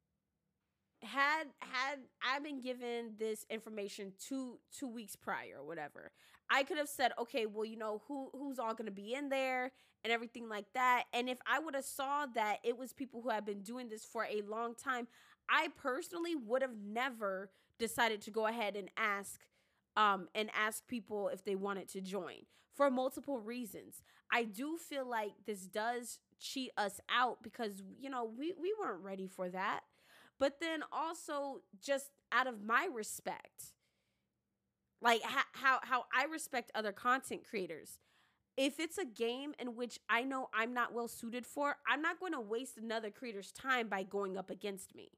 Speaker 1: had had I been given this information two two weeks prior or whatever, I could have said, okay, well, you know, who who's all gonna be in there and everything like that. And if I would have saw that it was people who have been doing this for a long time, I personally would have never decided to go ahead and ask um and ask people if they wanted to join for multiple reasons. I do feel like this does cheat us out because you know we we weren't ready for that. But then also just out of my respect, like how how, how I respect other content creators. If it's a game in which I know I'm not well suited for, I'm not going to waste another creator's time by going up against me.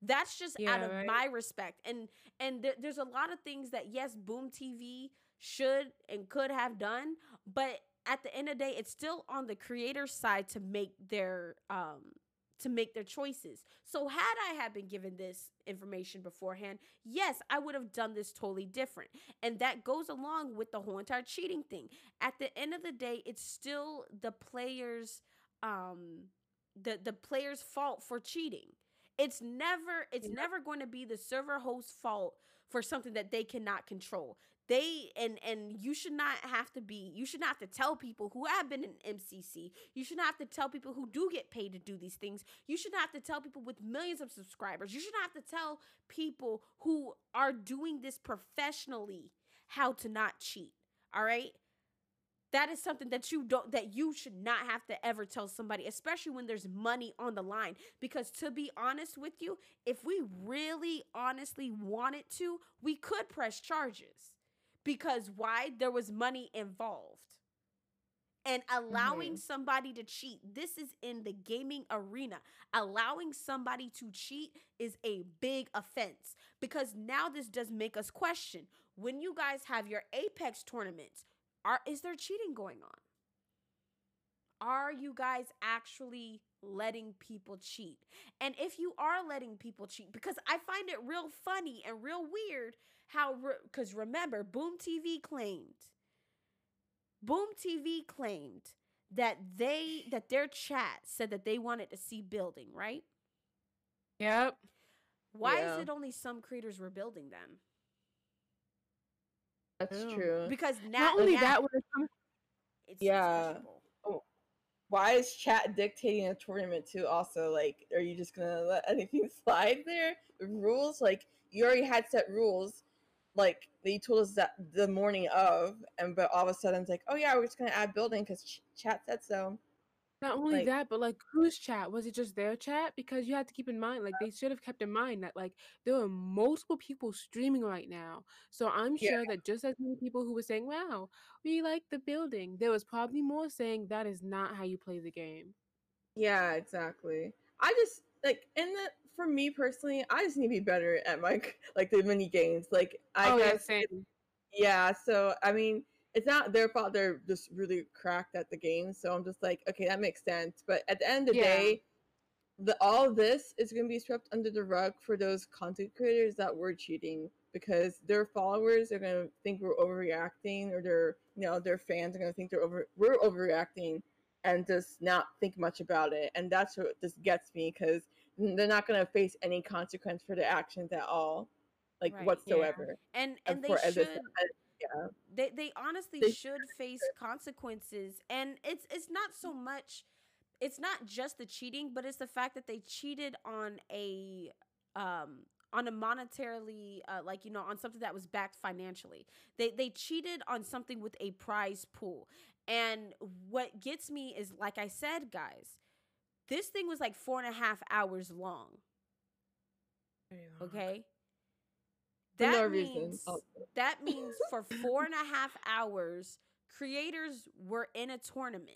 Speaker 1: That's just out of
Speaker 2: right.
Speaker 1: my respect. And and there, there's a lot of things that yes, Boom TV should and could have done, but at the end of the day, it's still on the creator's side to make their um to make their choices. So had I had been given this information beforehand, yes, I would have done this totally different. And that goes along with the whole entire cheating thing. At the end of the day, it's still the players um the the player's fault for cheating. It's never it's never going to be the server host's fault for something that they cannot control. They and and you should not have to be you should not have to tell people who have been in MCC. You should not have to tell people who do get paid to do these things. You should not have to tell people with millions of subscribers. You should not have to tell people who are doing this professionally how to not cheat. All right? That is something that you don't that you should not have to ever tell somebody, especially when there's money on the line. Because to be honest with you, if we really honestly wanted to, we could press charges. Because why? There was money involved. And allowing mm-hmm. somebody to cheat, this is in the gaming arena. Allowing somebody to cheat is a big offense because now this does make us question when you guys have your Apex tournaments, are is there cheating going on? Are you guys actually letting people cheat? And if you are letting people cheat, because I find it real funny and real weird how, because remember, Boom TV claimed, Boom TV claimed that they, that their chat said that they wanted to see building, right?
Speaker 2: Yep.
Speaker 1: Why
Speaker 3: Yeah.
Speaker 1: is it only some creators were building them?
Speaker 3: That's
Speaker 2: Ew.
Speaker 3: true.
Speaker 1: Because now,
Speaker 2: Not only
Speaker 1: now
Speaker 2: that, when it
Speaker 1: it's, it's
Speaker 3: Yeah.
Speaker 1: questionable.
Speaker 3: Oh, why is chat dictating a tournament too? Also, like, are you just gonna let anything slide there? The rules, like, you already had set rules, like they told us that the morning of, and but all of a sudden it's like, oh yeah, we're just gonna add building because ch- chat said so.
Speaker 2: Not only
Speaker 3: Like-
Speaker 2: that, but like whose chat? Was it just their chat? Because you had to keep in mind, like they should have kept in mind that like there are multiple people streaming right now. So I'm
Speaker 3: Yeah.
Speaker 2: sure that just as many people who were saying, Wow, we like the building, there was probably more saying that is not how you play the game.
Speaker 3: Yeah, exactly. I just like in the for me personally, I just need to be better at my like the mini games. Like I
Speaker 2: oh
Speaker 3: guess
Speaker 2: same.
Speaker 3: yeah. So I mean, it's not their fault. They're just really cracked at the game. So I'm just like, okay, that makes sense. But at the end of the
Speaker 2: Yeah.
Speaker 3: day, the all this is going to be swept under the rug for those content creators that were cheating because their followers are going to think we're overreacting, or their you know their fans are going to think they're over we're overreacting, and just not think much about it. And that's what just gets me because they're not going to face any consequence for their actions at all, like
Speaker 1: Right, yeah.
Speaker 3: whatsoever.
Speaker 1: And
Speaker 3: And
Speaker 1: and they
Speaker 3: for as
Speaker 1: should
Speaker 3: yeah.
Speaker 1: they they honestly
Speaker 3: They
Speaker 1: should face consequences and it's it's not so much it's not just the cheating, but it's the fact that they cheated on a um on a monetarily uh, like you know on something that was backed financially they they cheated on something with a prize pool and what gets me is like i said guys this thing was like four and a half hours long. Okay? That
Speaker 3: no
Speaker 1: means
Speaker 3: also.
Speaker 1: that means for four and a half hours creators were in a tournament.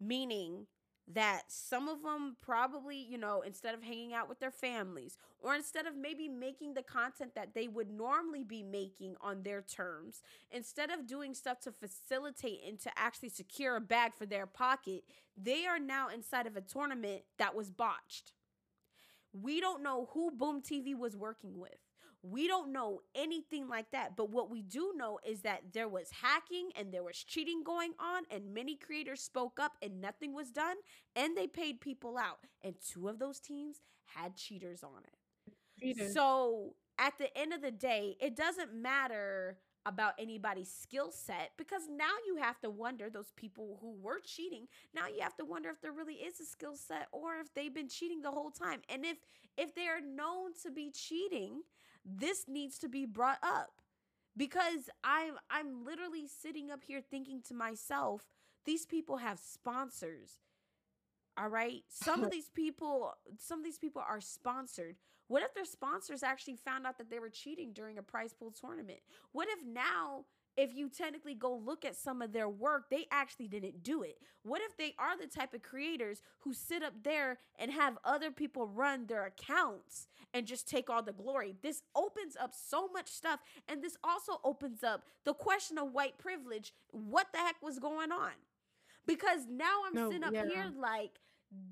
Speaker 1: Meaning that some of them probably, you know, instead of hanging out with their families or instead of maybe making the content that they would normally be making on their terms, instead of doing stuff to facilitate and to actually secure a bag for their pocket, they are now inside of a tournament that was botched. We don't know who Boom TV was working with. We don't know anything like that. But what we do know is that there was hacking and there was cheating going on, and many creators spoke up and nothing was done, and they paid people out. And two of those teams had cheaters on it.
Speaker 2: Cheaters.
Speaker 1: So at the end of the day, it doesn't matter about anybody's skill set because now you have to wonder those people who were cheating now you have to wonder if there really is a skill set or if they've been cheating the whole time and if if they are known to be cheating this needs to be brought up. Because i'm i'm literally sitting up here thinking to myself these people have sponsors all right? Some of these people some of these people are sponsored. What if their sponsors actually found out that they were cheating during a prize pool tournament? What if now if you technically go look at some of their work, they actually didn't do it. What if they are the type of creators who sit up there and have other people run their accounts and just take all the glory? This opens up so much stuff. And this also opens up the question of white privilege. What the heck was going on? Because now I'm
Speaker 2: No,
Speaker 1: sitting up
Speaker 2: yeah.
Speaker 1: here like,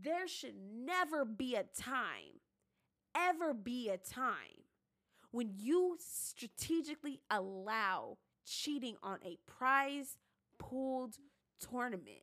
Speaker 1: there should never be a time, ever be a time when you strategically allow cheating on a prize pooled tournament.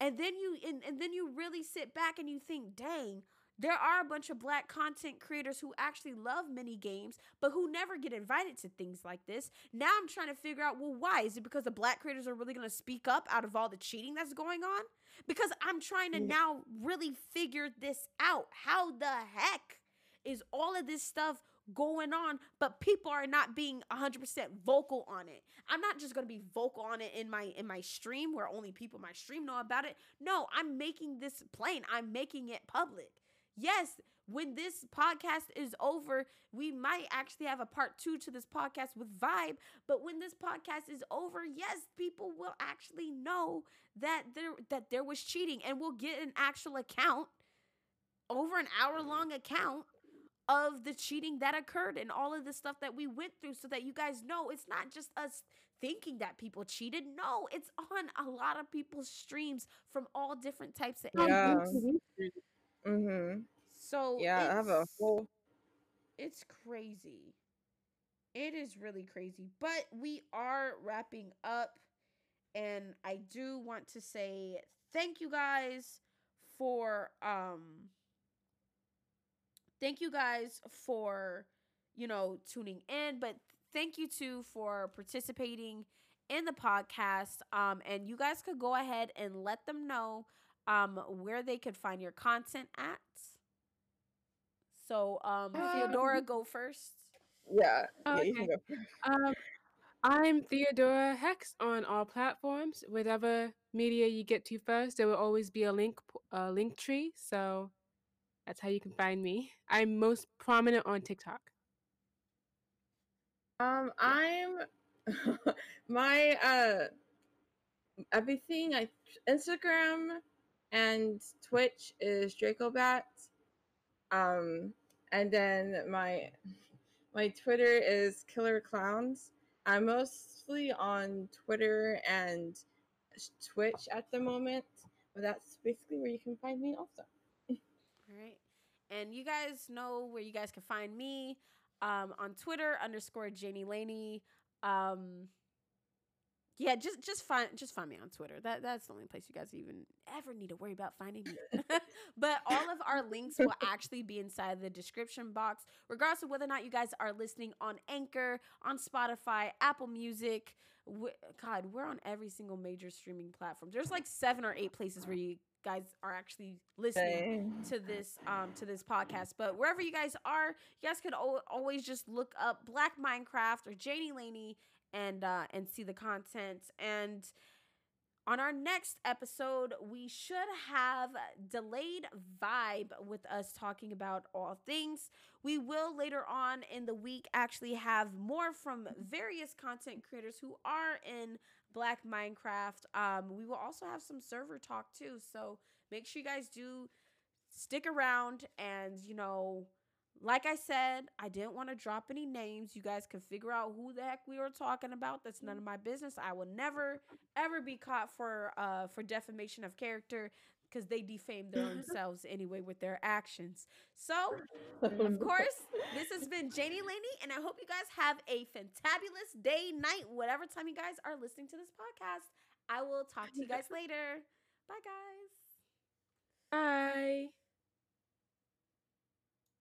Speaker 1: And then you and, and then you really sit back and you think, dang, there are a bunch of black content creators who actually love mini games, but who never get invited to things like this. Now I'm trying to figure out, well, why? Is it because the black creators are really gonna speak up out of all the cheating that's going on? Because I'm trying to now really figure this out. How the heck is all of this stuff going on, but people are not being 100% vocal on it. I'm not just going to be vocal on it in my in my stream where only people in my stream know about it. No, I'm making this plain. I'm making it public. Yes, when this podcast is over, we might actually have a part 2 to this podcast with Vibe, but when this podcast is over, yes, people will actually know that there that there was cheating and we'll get an actual account over an hour long account of the cheating that occurred and all of the stuff that we went through so that you guys know it's not just us thinking that people cheated. No, it's on a lot of people's streams from all different types of
Speaker 3: Yeah.
Speaker 1: angles.
Speaker 2: Boom TV.
Speaker 3: Mm-hmm.
Speaker 1: So
Speaker 3: Yeah, I have a whole.
Speaker 1: it's crazy. It is really crazy. But we are wrapping up. And I do want to say thank you guys for um thank you guys for you know tuning in, but thank you too for participating in the podcast. Um and you guys could go ahead and let them know um where they could find your content at. So um
Speaker 3: Um,
Speaker 1: Theodora go first.
Speaker 3: Yeah. Yeah, you can
Speaker 2: okay.
Speaker 3: go.
Speaker 2: Um, I'm Theodora Hex on all platforms. Whatever media you get to first, there will always be a link p- a link tree. So that's how you can find me. I'm most prominent on TikTok.
Speaker 3: Um, I'm my uh everything I Instagram and Twitch is DracoBat. Um, and then my my Twitter is Killer Clowns. I'm mostly on Twitter and Twitch at the moment, but that's basically where you can find me also.
Speaker 1: All right. And you guys know where you guys can find me um, on Twitter underscore Janie Laney. Um, yeah, just just find just find me on Twitter. That that's the only place you guys even ever need to worry about finding me. but all of our links will actually be inside the description box, regardless of whether or not you guys are listening on Anchor, on Spotify, Apple Music. we- God, we're on every single major streaming platform. There's like seven or eight places where you guys are actually listening
Speaker 3: Same.
Speaker 1: to this um to this podcast. But wherever you guys are, you guys could al- always just look up Black Minecraft or Janie Laney and uh and see the content. And on our next episode, we should have delayed vibe with us talking about all things. We will later on in the week actually have more from various content creators who are in Black Minecraft. Um, we will also have some server talk too. So make sure you guys do stick around and you know like I said, I didn't want to drop any names. You guys can figure out who the heck we were talking about. That's none of my business. I will never ever be caught for uh for defamation of character because they defame their own mm-hmm. selves anyway with their actions. So, of course, this has been Janie Laney, and I hope you guys have a fantabulous day, night, whatever time you guys are listening to this podcast. I will talk to you guys later. Bye, guys.
Speaker 2: Bye.